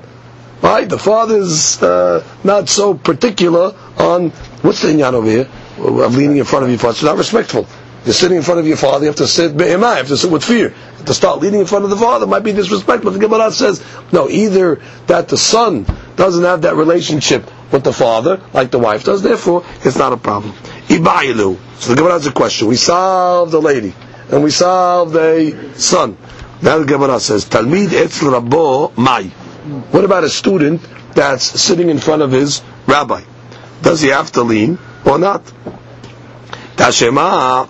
Right? The father is uh, not so particular on what's the inyan over here of leaning in front of your father. It's not respectful. You're sitting in front of your father, you have to sit be'emai, you have to sit with fear. To start leaning in front of the father might be disrespectful. The Gemara says, no, either that the son doesn't have that relationship with the father, like the wife does, therefore, it's not a problem. Ibailu. So the Gemara has a question. We solved the lady, and we solved a son. Now the Gemara says, Talmid etz rabbo mai. What about a student that's sitting in front of his rabbi? Does he have to lean or not? Tashema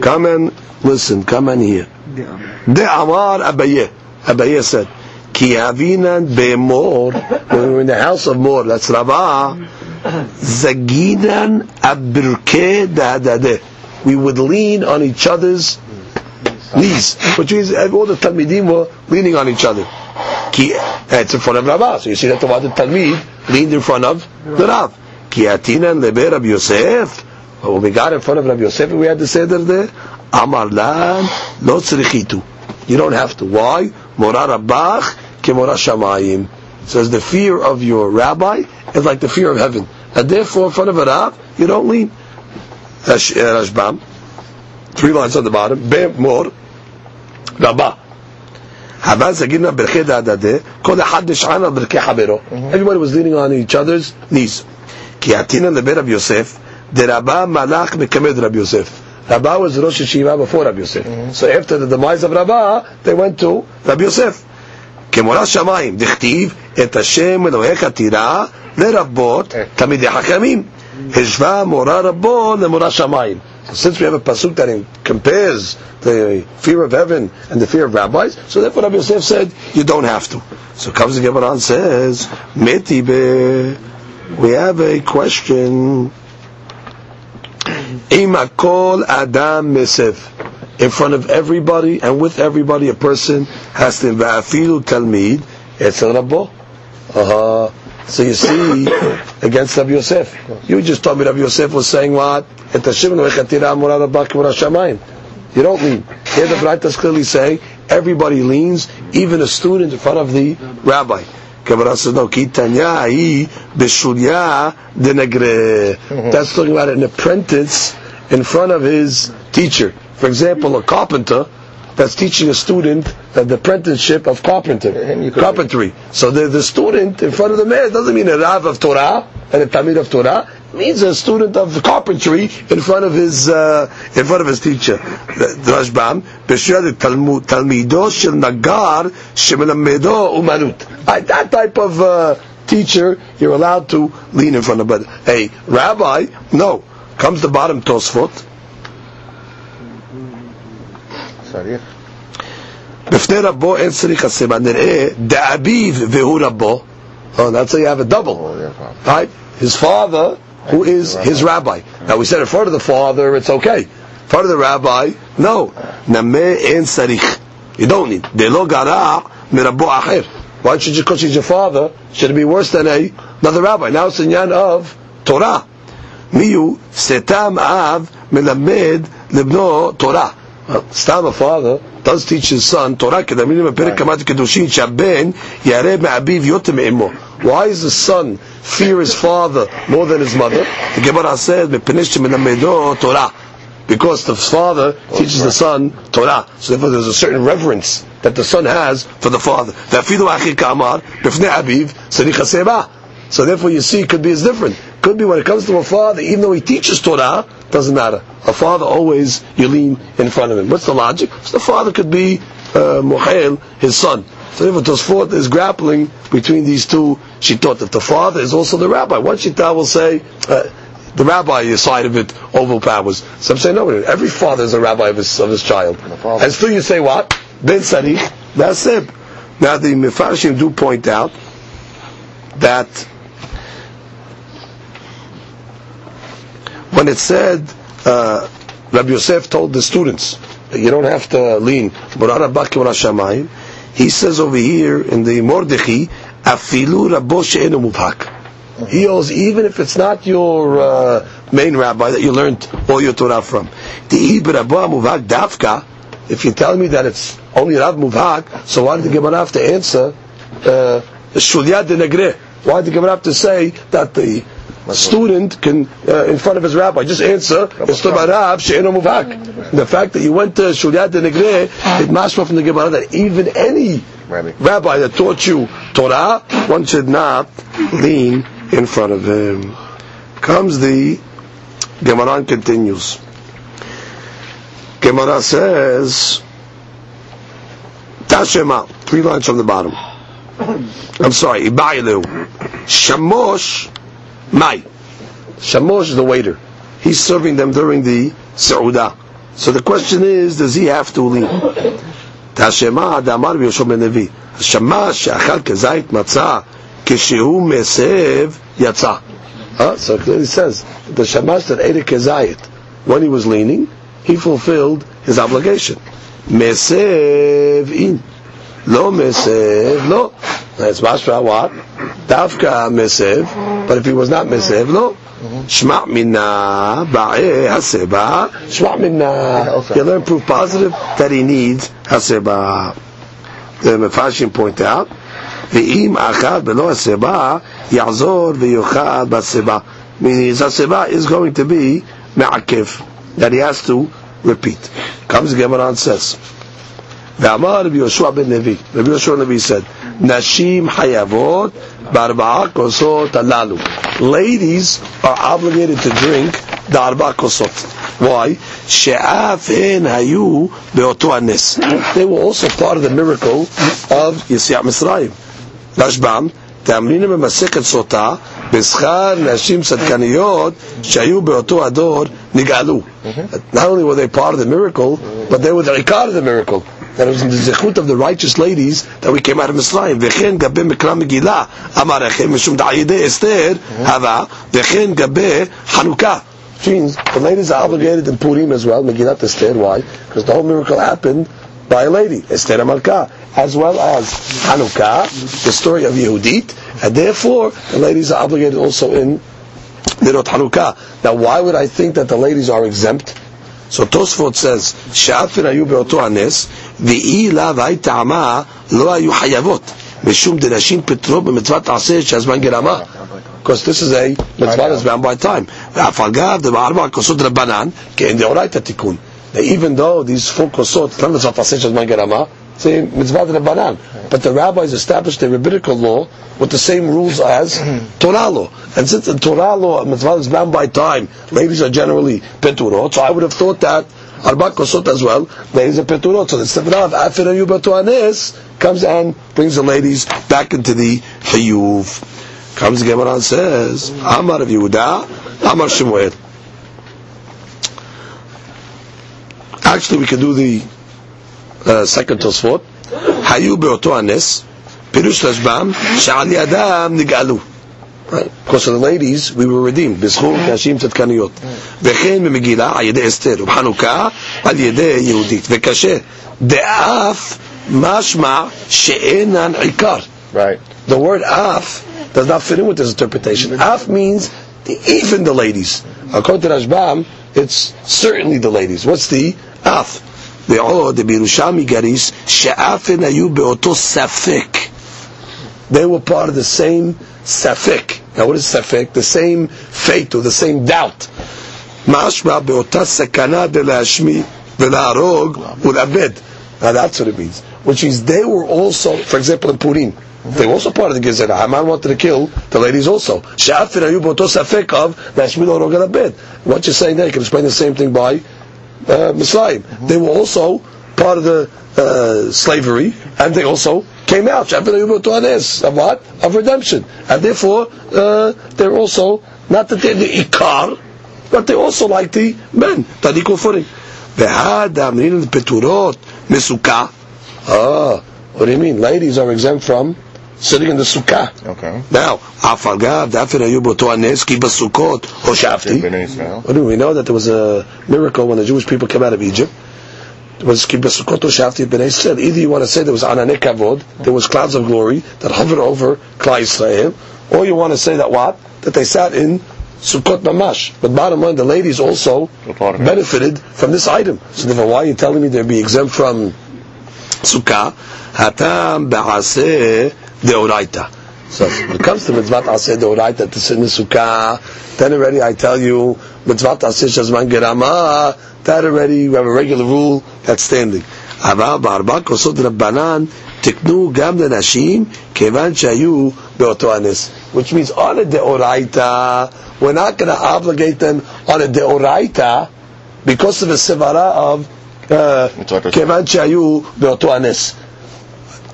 Come and listen. Come and hear. De Amar Abaye. Abaye said, Ki avinan be'mor. When we were in the house of Mor, that's Rabah. Zaginan abirke dadade. We would lean on each other's knees, which means all the Talmidim were leaning on each other. Ki, it's in front of Rabbah. So you see that the Wad Talmid leaned in front of the Rav. Ki atinan lebe Rabbi Yosef. When we got in front of Rabbi Yosef, we had to say there, Amar lan lo tzrichitu. You don't have to. Why? Mora Rabbach ke mora shamayim. Says the fear of your rabbi is like the fear of heaven. And therefore, in front of a Rav, you don't lean. Rashbam. Three lines on the bottom. Be mor. Rabbah. Everybody was leaning on each other's knees. כי עתינא לבית רב יוסף, דרבה מלאך מקמד רב יוסף. Rabba was Rosh Yeshiva before Rabbi Yosef. Mm-hmm. So after the demise of Rabba, they went to Rabbi Yosef. כמורת שמיים, דכתיב את השם אלוהיך תירא לרבות תלמידי חכמים. השווה מורה רבו למורה שמיים. So since we have a pasuk that compares the fear of heaven and the fear of rabbis, so therefore Rabbi Yosef said, you don't have to. So comes the Gemara and says, Metibe, we have a question Imakol Adam Mesef. In front of everybody and with everybody, a person has to Va'afilu Talmid, Etzel Rabbo. Uh-huh. So you see, against Rabbi Yosef. You just told me Rabbi Yosef was saying what? You don't lean. Here the Braita is clearly say everybody leans, even a student in front of the rabbi. That's talking about an apprentice in front of his teacher. For example, a carpenter that's teaching a student the apprenticeship of carpenter, carpentry. So the, the student in front of the man doesn't mean a Rav of Torah and a Tamid of Torah It means a student of carpentry in front of his uh, in front of his teacher. Rashbam b'shir talmido shel nagar shemelamedo umanut. That type of uh, teacher you're allowed to lean in front of. But a rabbi, no. Comes the bottom Tosfot. בפני רבו אין צריך הסיבה, נראה דאביו והוא רבו, oh, that's how you have a double, right? His father, who is his rabbi. Now we said in front of the father, it's okay. In front of the rabbi, no. Name en sarich. You don't need. Delo gara mirabo acher. Why should you, because he's your father, should it be worse than a, another rabbi? Now it's a yan of Torah. Miyu setam av melamed libno Torah. Stam a father does teach his son Torah kedaminim בפרק כמת kedushin שהבן ירא מאביו יותר מאמו. Why is the son fear his father more than his mother? The Gemara says, Torah. Because the father teaches the son Torah. So therefore there's a certain reverence that the son has for the father. So therefore you see, it could be as different. Could be when it comes to a father, even though he teaches Torah, doesn't matter. A father always, you lean in front of him. What's the logic? So the father could be uh, Muhail, his son. So therefore Tosfot is grappling between these two shittot, that the father is also the rabbi, one shittah will say, uh, the rabbi side of it overpowers. Some say no, every father is a rabbi of his, of his child. And still you say what? Ben Sarich, that's it. Now the Mefarshim do point out that when it said uh, Rabbi Yosef told the students that you don't have to lean he says over here in the Mordechai afilu rabo she'enu mubhak. He owes even if it's not your uh, main rabbi that you learned all your Torah from. If you tell me that it's only Rav Muvhak, so why did the Gemara have to answer uh, Shulyad de Negre? Why did the Gemara have to say that the student can, uh, in front of his rabbi, just answer, The fact that you went to Shulyat de Negre, it mashma from the Gemara that even any rabbi rabbi that taught you Torah, one should not lean in front of him. Comes the Gemara continues. Gemara says, Tashema, three lines from the bottom. I'm sorry, Ibailu. Shamosh Mai. Shamosh is the waiter. He's serving them during the Seudah. So the question is, does he have to leave? תשמע דאמר ביהושע בן לוי, שמע שאכל כזית מצה כשהוא מסב יצא. So clearly says, the shamash that ate a kezayit, when he was leaning, he fulfilled his obligation. Mesev in. Lo mesev, lo. That's mashra what? Dafka mesev. But if he was not mesev, lo. Shma minna ba'e haseba. Shma minna. You learn proof positive that he needs haseba. The Mefashim point out. ואם אכל בלא הסיבה, יחזור ויאכל בסיבה. Meaning his הסיבה is going to be מעכב. That he has to repeat. Comes the Gemara and says, ואמר רבי יהושע בן לוי, רבי יהושע בן לוי said, נשים חייבות בארבעה כוסות הללו. Ladies are obligated to drink the ארבע כוסות. Why? שאף הן היו באותו הנס. They were also part of the miracle of יציאת מצרים. רשב"ם, תאמרינו במסכת סוטה, בשכר נשים צדקניות שהיו באותו הדור נגאלו. Not only were they part of the miracle, but they were the ikar of the miracle. that it was in the zechut of the righteous ladies that we came out of Mitzrayim. V'chen gabe mekra megillah amarechem mishum da'ayideh Esther hava v'chen gabe Hanukkah. Which means the ladies are obligated in Purim as well, Megillat Esther. Why? Because the whole miracle happened by a lady, Esther Amalka. as well as Hanukkah, the story of Yehudit, and therefore the ladies are obligated also in Nirot Hanukkah. Now, why would I think that the ladies are exempt? So Tosfot says, שאפן היו באותו הנס, ואי לה והי טעמה לא היו חייבות, משום דנשים פטרו במצוות עשה שהזמן גרמה. Because this is a mitzvah that's bound by time. ואף על גב דבארבע כוסות רבנן, כי אין דאורייתא תיקון. That even though these four kosot, it's not mitzvah עשה שהזמן גרמה, it's a mitzvah rabbanan. But the rabbis established a rabbinical law with the same rules as (clears throat) Torah law. And since the Torah law, mitzvah is bound by time, ladies are generally peturot, so I would have thought that Arba Kosot as well, ladies are peturot. So the Sefer of Afir Anes comes and brings the ladies back into the Hayuv. Comes the Gemara and says, Amar Rav Yehuda, Amar Shemuel. Actually, we can do the uh, second Tosfot, Hayu באותו Anes, Pirush Rashbam, שעל Yadam Nigalu. Right. Because of the ladies, we were redeemed, בזכות נשים צדקניות. Vechein במגילה, על ידי אסתר, Al על Yehudit. יהודית. De'af Mashma She'enan שאינן Right. The word af does not fit in with this interpretation. Af means even the ladies. According to Rashbam, it's certainly the ladies. What's the af? ועוד בירושלמי גריס, שאפן היו באותו ספק. They were part of the same safek. Now what is safek? The same fate or the same doubt. משמע באותה סכנה דלהשמיד ולהרוג ולאבד. Now that's what it means. Which is they were also, for example in Purim, they were also part of the Gezerah. Haman wanted to kill the ladies also. שאפן היו באותו ספק of להשמיד ולהרוג ולאבד. What you're saying there, you can explain the same thing by uh, Mm-hmm. They were also part of the uh, slavery, and they also came out. Of what? Of redemption. And therefore, uh, they're also, not that they're the ikar, but they also like the men, that equal footing. והדאמרין פטורות מסוכה. Ah, what do you mean? Ladies are exempt from sitting in the sukkah. Okay. Now, afagav dafir ayu boto ki basukot or shafti. What do we know that there was a miracle when the Jewish people came out of Egypt? There was ki basukot or shafti b'nei Israel. Either you want to say there was anane kavod, there was clouds of glory that hovered over Yisrael, or you want to say that what? That they sat in Sukkot Mamash. But bottom line, the ladies also benefited from this item. So therefore, why are you telling me they'd be exempt from Sukkah? Hatam ba'aseh deoraita. So when it comes to mitzvah aseh deoraita to sit in the sukkah, then already I tell you mitzvah aseh shazman gerama. That already we have a regular rule that's standing. אבל בארבע כוסות רבנן תקנו גם לנשים כיוון שהיו באותו הנס. Which means on a deoraita, we're not going to obligate them on a deoraita because of a sevara of כיוון שהיו באותו הנס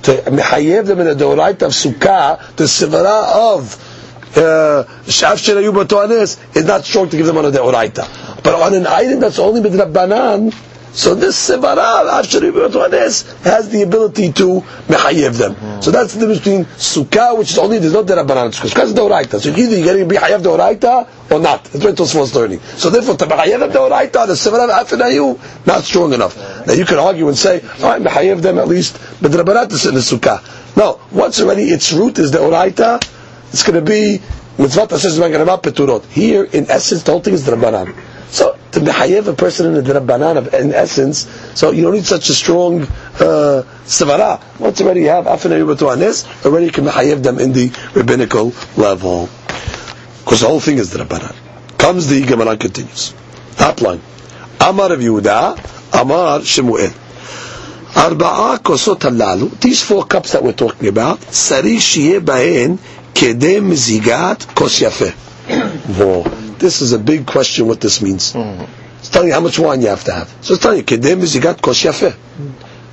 to mechayev them in the deoraita of sukkah, the sevara of shaf shelayu b'toanes is not strong to give them on a deoraita. But on an item that's only with rabbanan, So this Sevara, actually, this has the ability to mechayev them. So that's the difference between Sukkah, which is only, there's no Derabanan Sukkah. Sukkah is Deoraita. So either you're getting Bechayev Deoraita or not. That's what Tosfos learning. So therefore, to Bechayev them Deoraita, the Sevara Afinayu, not strong enough. Now you can argue and say, oh, all right, Bechayev them at least, but Derabanan is in the Sukkah. No, once already its root is Deoraita, it's going to be Mitzvah Maganamah Peturot. Here, in essence, the whole thing is Derabanan. So to mehayev a person in the drabanan in essence, so you don't need such a strong uh, savara. Once already you have afinay anes, already you can mehayev them in the rabbinical level. Because the whole thing is drabanan. Comes the Gemara continues. Top line. Amar Rav Yehuda, Amar Shemuel. Kosot halalu. These four cups that we're talking about, sari shiye bahen kedem zigat kos. This is a big question what this means. Mm-hmm. It's telling you how much wine you have to have. So it's telling you, kedem mizigat kos yafeh.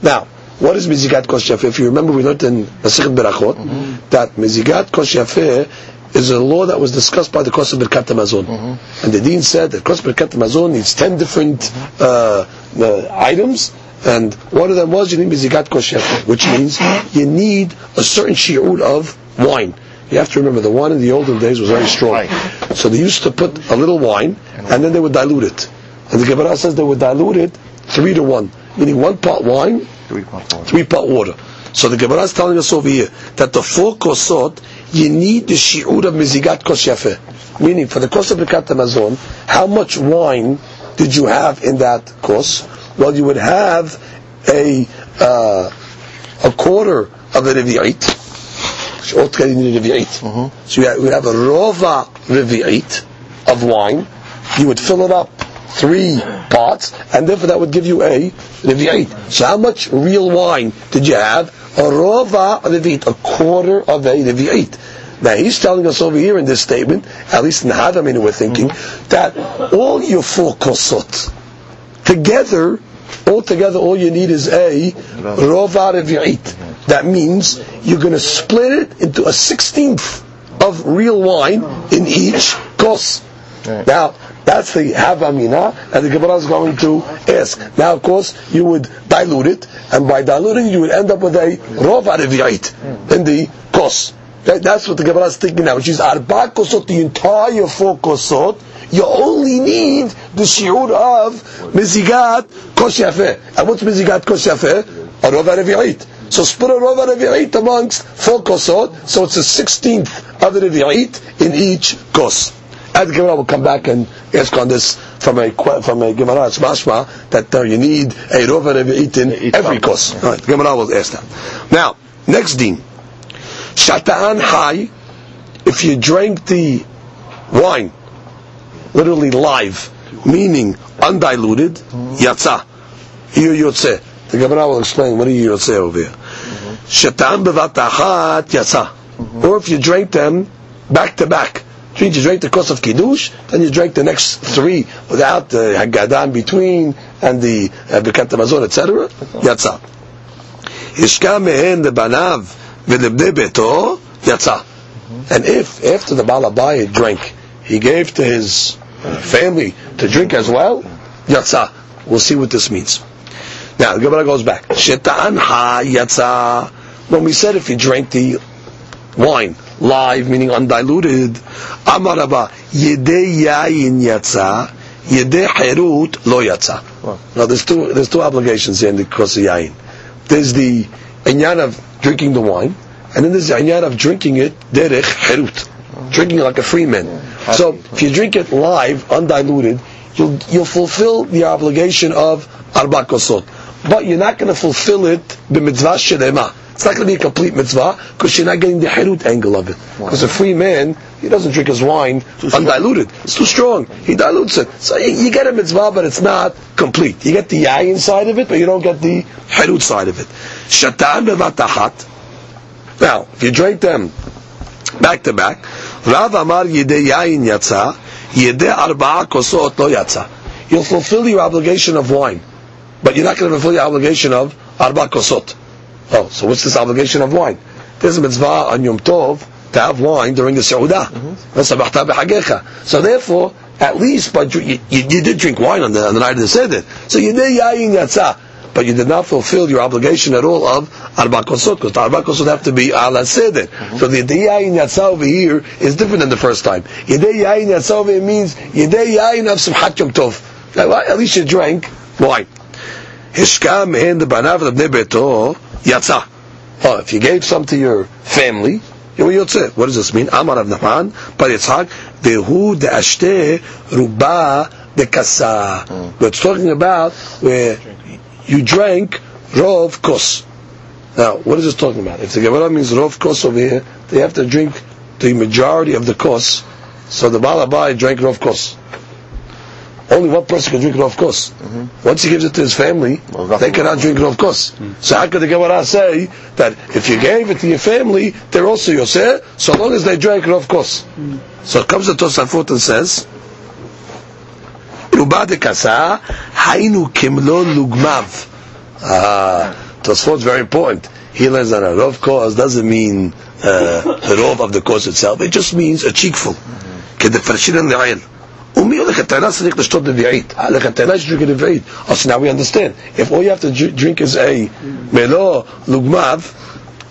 Now, what is mizigat kos yafeh? If you remember, we learned in Masichet Berachot mm-hmm. that mizigat kos yafeh is a law that was discussed by the Kosa Birkat Hamazon. Mm-hmm. And the Dean said that Kosa Birkat Hamazon needs 10 different mm-hmm. uh, uh, items, and one of them was you need mizigat kos yafeh, which means you need a certain shi'ud of wine. You have to remember the wine in the olden days was very strong. So they used to put a little wine and then they would dilute it. And the Gemara says they would dilute it three to one, meaning one pot wine, three pot water. Three water. So the Gemara is telling us over here that the four kosot, you need the shi'ur of mizigat kos yafeh. Meaning, for the kos of Birkat Hamazon, how much wine did you have in that kos? Well, you would have a uh, a quarter of a revi'it, Mm-hmm. So you would have a rova revi'it of wine. You would fill it up three pots, and therefore that would give you a revi'it. So how much real wine did you have? A rova revi'it, a quarter of a revi'it. Now he's telling us over here in this statement, at least in Hadamin we're thinking, mm-hmm. that all your four kosot together, all together, all you need is a rova revi'it. That means you're going to split it into a sixteenth of real wine in each kos. Right. Now, that's the havamina, and the Gemara is going to ask. Now, of course, you would dilute it, and by diluting, you would end up with a rov ariviyait in the kos. that's what the Gemara is thinking now, which is arba kosot, the entire four kosot, you only need the shiur of mizigat kos yafeh. And what's mizigat kos yafeh? A rov ariviyait. So split a rov revi'it amongst four kosot, so it's a sixteenth of the revi'it in each kos. And the Gemara will come back and ask on this from a from a Gemara mashma that uh, you need a rov revi'it in every kos. Right, the Gemara will ask that. Now, next din. Shata'an hai. if you drank the wine, literally live, meaning undiluted, yatsa, you yotze. The Gemara will explain what do you yotze over here. Shatan bevat achat yatsa. Or if you drink them back to back. You drink the course of Kiddush, then you drink the next three without the Haggadah between and the uh, etc. Yatsa. Ishka mehen lebanav v'lebnei beto yatsa. And if after the Balabai drank, he gave to his family to drink as well, yatsa. We'll see what this means. Now the Gemara goes back. Shetan ha yatsa. When we said if you drank the wine live, meaning undiluted, amaraba yedei yayin yatsa, yedei herut lo yatsa. Now there's two there's two obligations here in the course of yayin. There's the inyan of drinking the wine, and then there's the inyan of drinking it derech herut, drinking like a free man. So if you drink it live, undiluted, you'll you'll fulfill the obligation of arba kosot but you're not going to fulfill it b'mitzvah shelema. It's not going to be a complete mitzvah because you're not getting the herut angle of it. Because a free man, he doesn't drink his wine undiluted. It's too strong. He dilutes it. So you, you, get a mitzvah, but it's not complete. You get the yayin side of it, but you don't get the herut side of it. Shatan bevatahat. Now, if you drink them back to back, Rav Amar yedei yayin yatsa, yedei arba'a kosot lo yatsa. You'll fulfill your obligation of wine but you're not going to fulfill your obligation of arba kosot. Oh, so what's this obligation of wine? There's a mitzvah on Yom Tov to have wine during the Seudah. Mm-hmm. So therefore, at least, but you, you, you did drink wine on the, on the night of the Seder. So you did yayin yatzah. But you did not fulfill your obligation at all of arba kosot, because the arba kosot have to be ala seder. Mm-hmm. So the yayin yatzah over here is different than the first time. Yedei yayin yatzah over here means yedei yayin of simchat yom tov. At least you drank wine. Hishkam and the banav of beto yatzah. Oh, if you gave some to your family, you yotze. what does this mean? Amar Rav Nahman, bar Yitzhak, Dehu de Ashte Ruba de Kasa. Hmm. It's talking about where you drank Rov Kos. Now, what is this talking about? If the Gemara means Rov Kos over here, they have to drink the majority of the Kos. So the Balabai drank Rov Kos. Only one person can drink it, of course. Mm-hmm. Once he gives it to his family, well, they cannot drink it, of course. Mm-hmm. So how could the Gemara say that if you gave it to your family, they're also Yoseh, so long as they drank it, of course. Mm-hmm. So comes to Tosafot and says, Rubadikasa, Hainu Kimlo Lugmav. Ah, Tosafot's very important. He learns that a rov cause doesn't mean uh, the rov of the course itself. It just means a cheekful. Mm-hmm. Umi lechatana sadiq l'shtot nevi'it. Ah, lechatana is drinking nevi'it. Oh, so now we understand. If all you have to drink is a melo lugmav,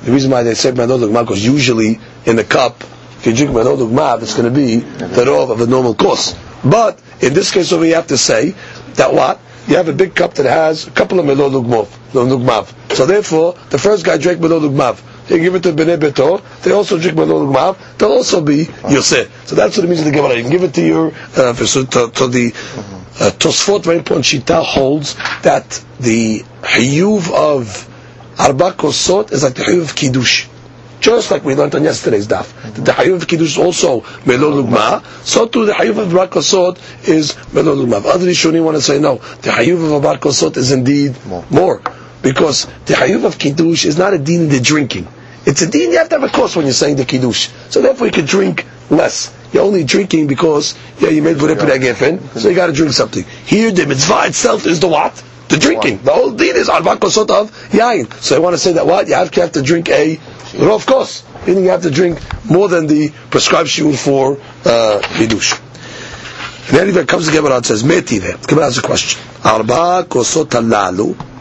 the reason why they say melo lugmav because usually in the cup, if you drink melo lugmav, it's going to be the rov of a normal course. But in this case, over you have to say that what you have a big cup that has a couple of melo lugmav. So therefore, the first guy drank melo lugmav they give it to Bnei Beto, they also drink Malol Gmav, they'll also be Yosef. So that's what it means in the Gemara. You can give it to your, uh, to, to the, uh, Tosfot, very important, Shita holds that the Hiyuv of Arba Kosot is like the Hiyuv of Kiddush. Just like we learned on yesterday's daf. That the Hayuv of Kiddush is also Melol Lugma, so too the Hayuv of Arba Kosot is Melol Lugma. Other Rishonim want to say no, the Hayuv of Arba Kosot is indeed more. more. Because the Hayuv of Kiddush is not a din in the drinking. It's a din you have to have a course when you're saying the Kiddush. So therefore you can drink less. You're only drinking because yeah, you made Vurepid Gefen, so you got to drink something. Here the mitzvah itself is the what? The drinking. The whole din is arba kosot of yain. So I want to say that what? You have to, have to drink a rov kos. Meaning you have to drink more than the prescribed shiur for uh, Kiddush. And then it comes to Gemara and says, Meti there. Gemara has a question. Arba kosot halalu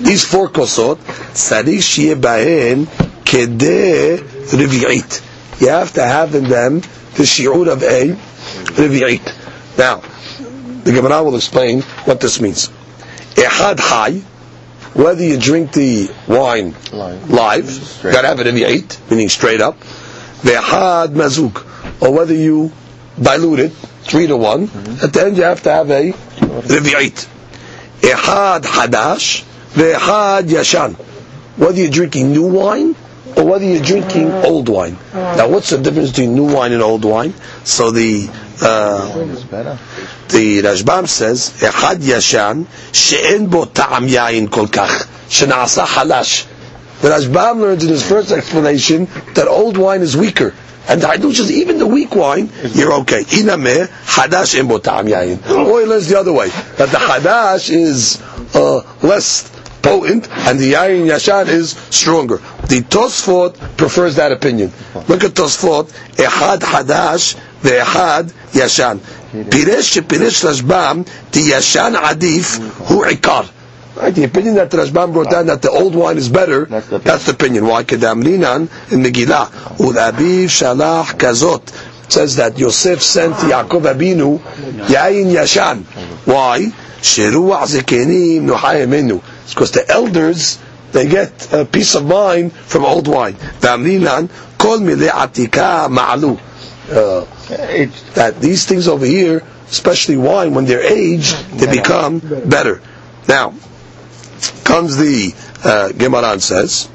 these four kosot, tzarich shiye bahen kede revi'it. You have to have in them the shi'ur of a revi'it. Now, the Gemara will explain what this means. Ehad hay, whether you drink the wine live, live got to have it revi'it, meaning straight up. Ve'ehad mazuk, or whether you dilute it, three to one, mm-hmm. at the end you have to have a revi'it. Ehad hadash, Ve'echad yashan. Whether you're drinking new wine or whether you're drinking old wine. Now, what's the difference between new wine and old wine? So the uh, the Rashbam says, "Echad yashan she'en bo ta'am yain kol kach shenasa halash." The Rashbam learns in his first explanation that old wine is weaker. And the hadush is even the weak wine, you're okay. Inameh hadash en bo ta'am yain. Or he learns the other way that the hadash is uh, less potent, and the Yayin Yashan is stronger. The Tosfot prefers that opinion. Look at Tosfot, Ehad Hadash, Ehad Yashan. Piresh Piresh Rashbam, the Yashan Adif, Hu Ikar. Right, the opinion that the Rashbam brought down that the old wine is better, that's the, that's the opinion. Why? Kedam Linan in Megillah. Ulabiv Shalach Kazot says that Yosef sent Yaakov Abinu Yain Yashan. Why? Sheruach Zekenim Nuhayim Menu. It's because the elders they get a peace of mind from old wine. kol atika ma'alu. Uh, that these things over here, especially wine, when they're aged, they become better. Now, comes the uh, Gemara and says,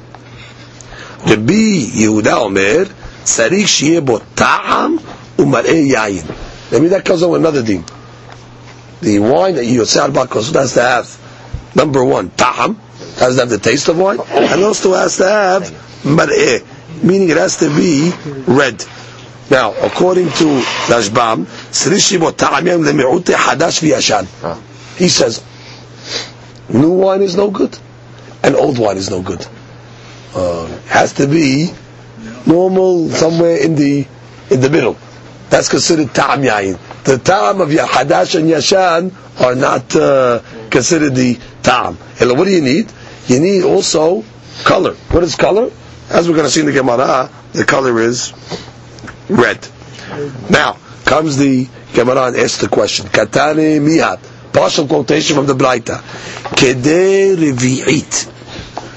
Rabbi Yehuda Omer, צריך שיהיה בו טעם ומראה יין. Maybe that comes on another thing. The wine that you yotze al has to have number one, ta'am, has to have the taste of wine, and also has to have mar'eh, meaning it has to be red. Now, according to Rashbam, he says, new wine is no good, and old wine is no good. Uh, has to be normal, somewhere in the in the middle. That's considered ta'am yayin. The ta'am of Hadash and Yashan are not uh, considered the ta'am. And what do you need? You need also color. What is color? As we're going to see in the Gemara, the color is red. Now, comes the Gemara and asks the question. Katane mihat. Partial quotation from the Braita. Kede revi'it.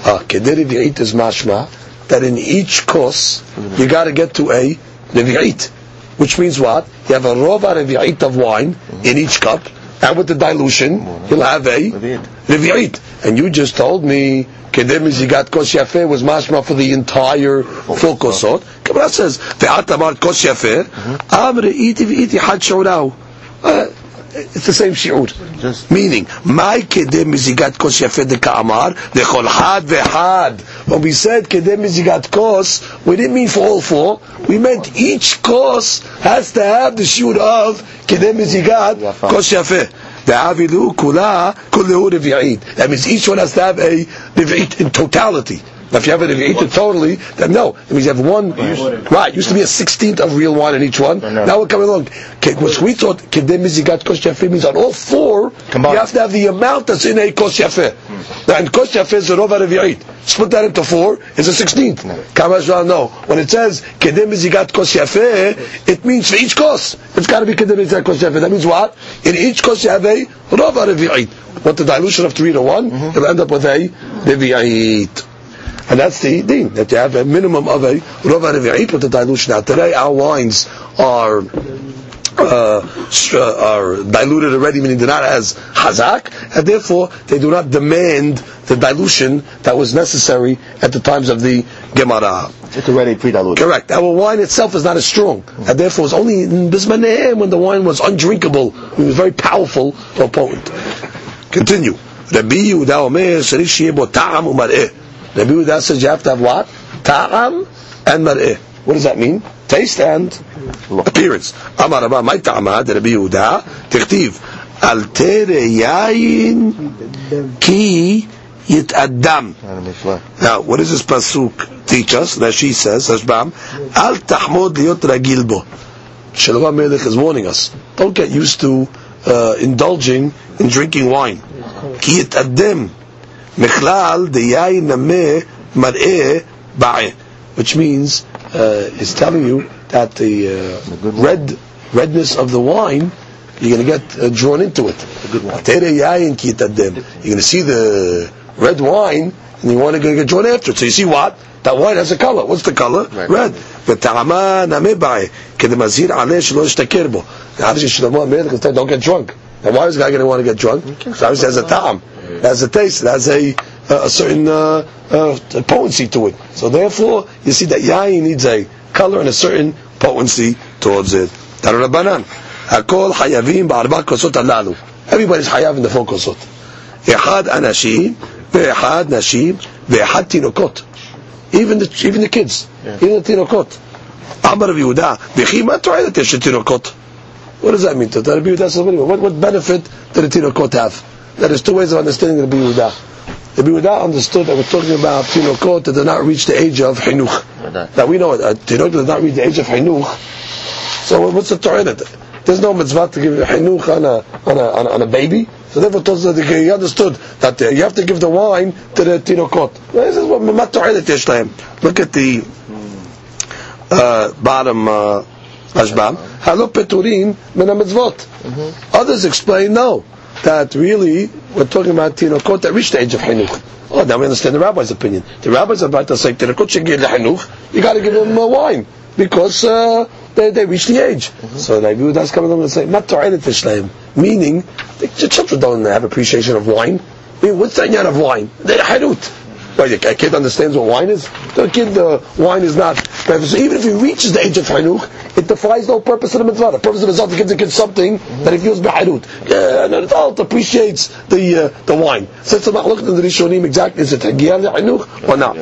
Ah, kede revi'it is mashma that in each course you got to get to a revi'it. Which means what? You have a rova revi'it of wine in each cup, and with the dilution, you'll have a revi'it. And you just told me Kedem Zigat Kos Yafeh was mashma for the entire full kosot. Kabbalah says, Ve'at Amar Kos Yafeh, Am Re'iti Ve'iti Had Shorau. Uh, It's the same shi'ur. Meaning, my kedem mizigat kos yafeh de ka'amar, lechol had ve'had. When we said kedem mizigat kos, we didn't mean for all four. We meant each kos has to have the shi'ur of kedem mizigat kos. Ve'avilu kula kullehu revi'it. That means each one has to have a revi'it in totality. Now, if you have it, if you eat it totally, then no. It means you have one. Right, it used to be a sixteenth of real wine in each one. Now we're coming along. Which we thought kedem mizigat kos yafeh means on all four, Combined. you have to have the amount that's in a kos yafeh. Now, and kos yafeh is a rova revi'it. Split that into four, it's a sixteenth. Kamashra, no. When it says kedem mizigat kos yafeh, it means for each kos. It's got to be kedem mizigat kos yafeh. That means what? In each kos you have a rova. What the dilution of three to one, mm-hmm. you'll end up with a revi'it. And that's the thing that you have a minimum of a rova revi'it with the dilution. Now today our wines are uh, are diluted already, meaning they're not as hazak, and therefore they do not demand the dilution that was necessary at the times of the Gemara. It's already pre-diluted. Correct. Our wine itself is not as strong, and therefore it's only in Bismanehem when the wine was undrinkable, it was very powerful or potent. Continue. Rabbi Yehuda Omer, Rabbi Yehuda says you have to have what? Ta'am and mar'eh. What does that mean? Taste and appearance. Amar Rabba, my ta'amad, Rabbi Yehuda, tichtiv, al tere yayin ki yit'addam. Now, what does this pasuk teach us? She says, Rashbam, al tahmod liyot ragil bo. Shlomo Hamelech is warning us. Don't get used to uh, indulging in drinking wine. Ki yit'addam. Mechlal deyayin nameh mar'eh ba'eh, which means uh, it's telling you that the uh, red redness of the wine you're going to get uh, drawn into it. You're going to see the red wine, and you want to get drawn after it. So you see what? That wine has a color. What's the color? Right. Red. Don't get drunk. And why is the guy going to want to get drunk? Because obviously has a ta'am. It has a taste. It has a, a certain uh, uh, potency to it. So therefore, you see that yain needs a color and a certain potency towards it. Rabbanan. הכל חייבים בארבע כוסות הללו. Everybody's חייב in the four כוסות. אחד אנשים, ואחד נשים, ואחד תינוקות. Even the, even the kids, yeah. even the תינוקות. אמר רבי יהודה, וכי מה תועלת יש לתינוקות? What does that mean? Rabbi Yehuda says, what, what benefit did the tinokot have? There is two ways of understanding Rabbi Yehuda. Rabbi Yehuda understood that we're talking about tinokot that did not reach the age of chinuch. That we know a tinokot does not reach the age of chinuch. So what's the Torah that? There's no mitzvah to give chinuch on a, on a, on a, on a baby. So therefore, he understood that uh, you have to give the wine to the tinokot. This is what Look at the uh, bottom uh, Rashbam, halo peturin min mitzvot. Others explain no, that really we're talking about tinokot that reached the age of chinuch. Oh, now we understand the rabbi's opinion. The rabbis are about to say tinokot should get chinuch. You got to give them uh, wine because uh, they they reach the age. Mm-hmm. So the Yehuda's coming along and say not to meaning the children don't have appreciation of wine. I mean, what's the idea of wine? They're harut. Well, a kid understands what wine is. The kid, the wine is not. So even if he reaches the age of chinuch, it defies the whole purpose of the mitzvah. The purpose of the mitzvah to give the kid something that he feels beharut. Yeah, the adult appreciates the uh, the wine. So it's about looking at the Rishonim exactly. Is it hagiyah or not?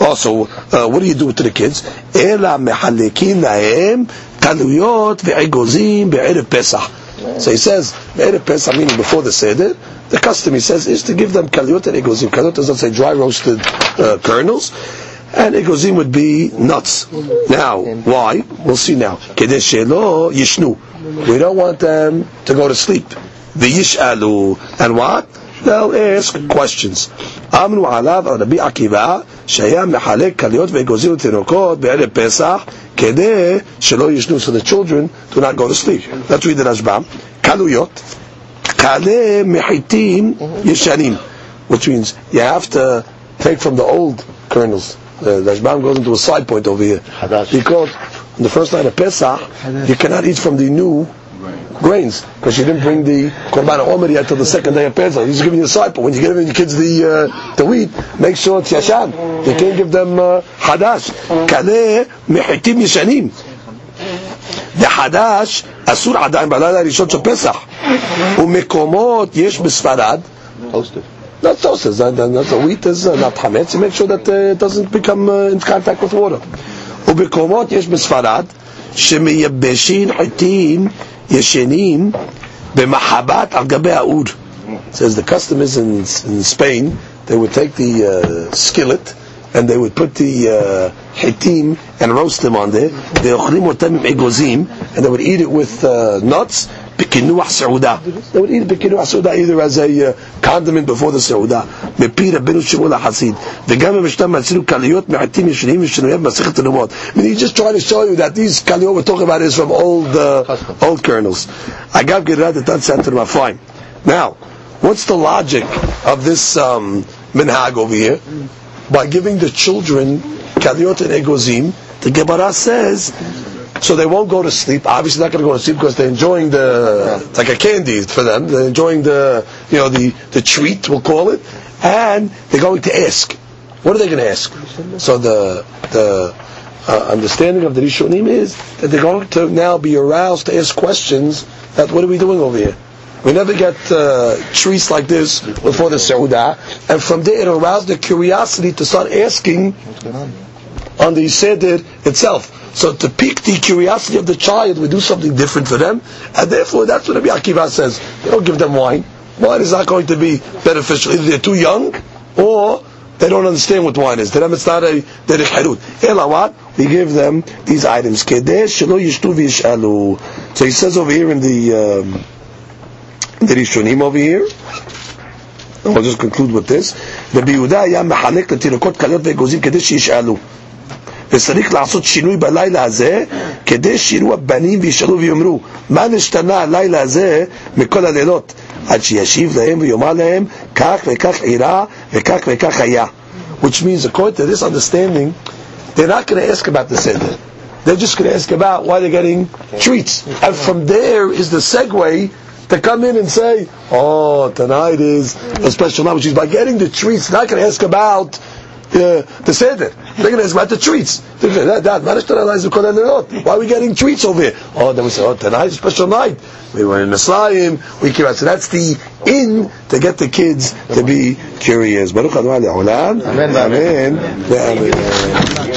Also, uh, what do you do to the kids? Ela mehalekin lahem kaluyot ve'egozim be'erev pesach. So he says, be'erev pesach meaning before the seder. The custom, he says, is to give them kalyot and egozim. Kalyot does not say dry roasted uh, kernels. and egozim would be nuts. Now, why? We'll see now. Kedesh shelo yishnu. We don't want them to go to sleep. V'yish'alu. And what? They'll ask questions. אמנו עליו על רבי עקיבא שהיה מחלק כליות ואגוזים ותינוקות בערב פסח כדי שלא ישנו, so the children do not go to sleep. Let's read the Rashbam. כלויות, כלה מחיתים ישנים, which means you have to take from the old kernels. The Rashbam goes into a side point over here. Because on the first night of Pesach, you cannot eat from the new grains because you didn't bring the korban omer yet till the second day of Pesach. He's giving you a side, but when you give your kids the uh, the wheat, make sure it's yashan. You can't give them uh, hadash. Kaleh mehitim yashanim. The hadash asur עדיין בלילה הראשון של פסח. ומקומות יש בספרד Toasted. not toasted, that, that, that's the wheat is uh, not chametz. You make sure that uh, it doesn't become uh, in contact with water. ובקומות יש בספרד שמייבשים עטים ישנים במחבת על גבי האוד. says the custom is in, in Spain, they would take the uh, skillet and they would put the uh, hitim and roast them on there. ואוכלים אותם עם אגוזים and they would eat it with uh, nuts Bikinuah Seudah. They would eat Bikinuah Seudah either as a uh, condiment before the Seudah. מפי רבנו שמעון החסיד. וגם במשנה מצאנו קליות מעטים ישנים ושינויים the הנומות. I mean, he's just trying to show you that these קליות we're talking about is from old, uh, old kernels. that's גדרת את הצנטרמה, fine. Now, what's the logic of this um, minhag over here? By giving the children kaliot and egozim, the Gemara says so they won't go to sleep. Obviously, not going to go to sleep because they're enjoying the it's like a candy for them. They're enjoying the you know the the treat we'll call it, and they're going to ask. What are they going to ask? So the the uh, understanding of the Rishonim is that they're going to now be aroused to ask questions. That what are we doing over here? We never get uh, treats like this before the Seudah, and from there it aroused the curiosity to start asking on the Seder itself. So to pique the curiosity of the child, we do something different for them, and therefore that's what Rabbi Akiva says. We don't give them wine. Wine is not going to be beneficial. Either they're too young, or they don't understand what wine is. To them it's not a derech harut. Ela what? We give them these items. Kedesh shelo yishtu v'yishalu. So he says over here in the um, in the Rishonim over here, and we'll just conclude with this. רבי יהודה היה מחלק לתינוקות כליות ואגוזים כדי שישאלו. וצריך לעשות שינוי בלילה הזה כדי שיראו הבנים וישאלו ויאמרו מה נשתנה הלילה הזה מכל הלילות עד שישיב להם ויאמר להם כך וכך אירע וכך וכך היה which means according to this understanding they're not going to ask about the seder they're just going to ask about why they're getting treats and from there is the segue to come in and say, oh, tonight is a special night, which is by getting the treats, they're not going to ask about uh, the Seder. They're going to ask about the treats. They're gonna, that, that, Why are we getting treats over here? Oh, then we say, oh, tonight is a special night. We were in Messiah, we came out. So that's the in to get the kids to be curious. Baruch. Amen. Amen. Amen.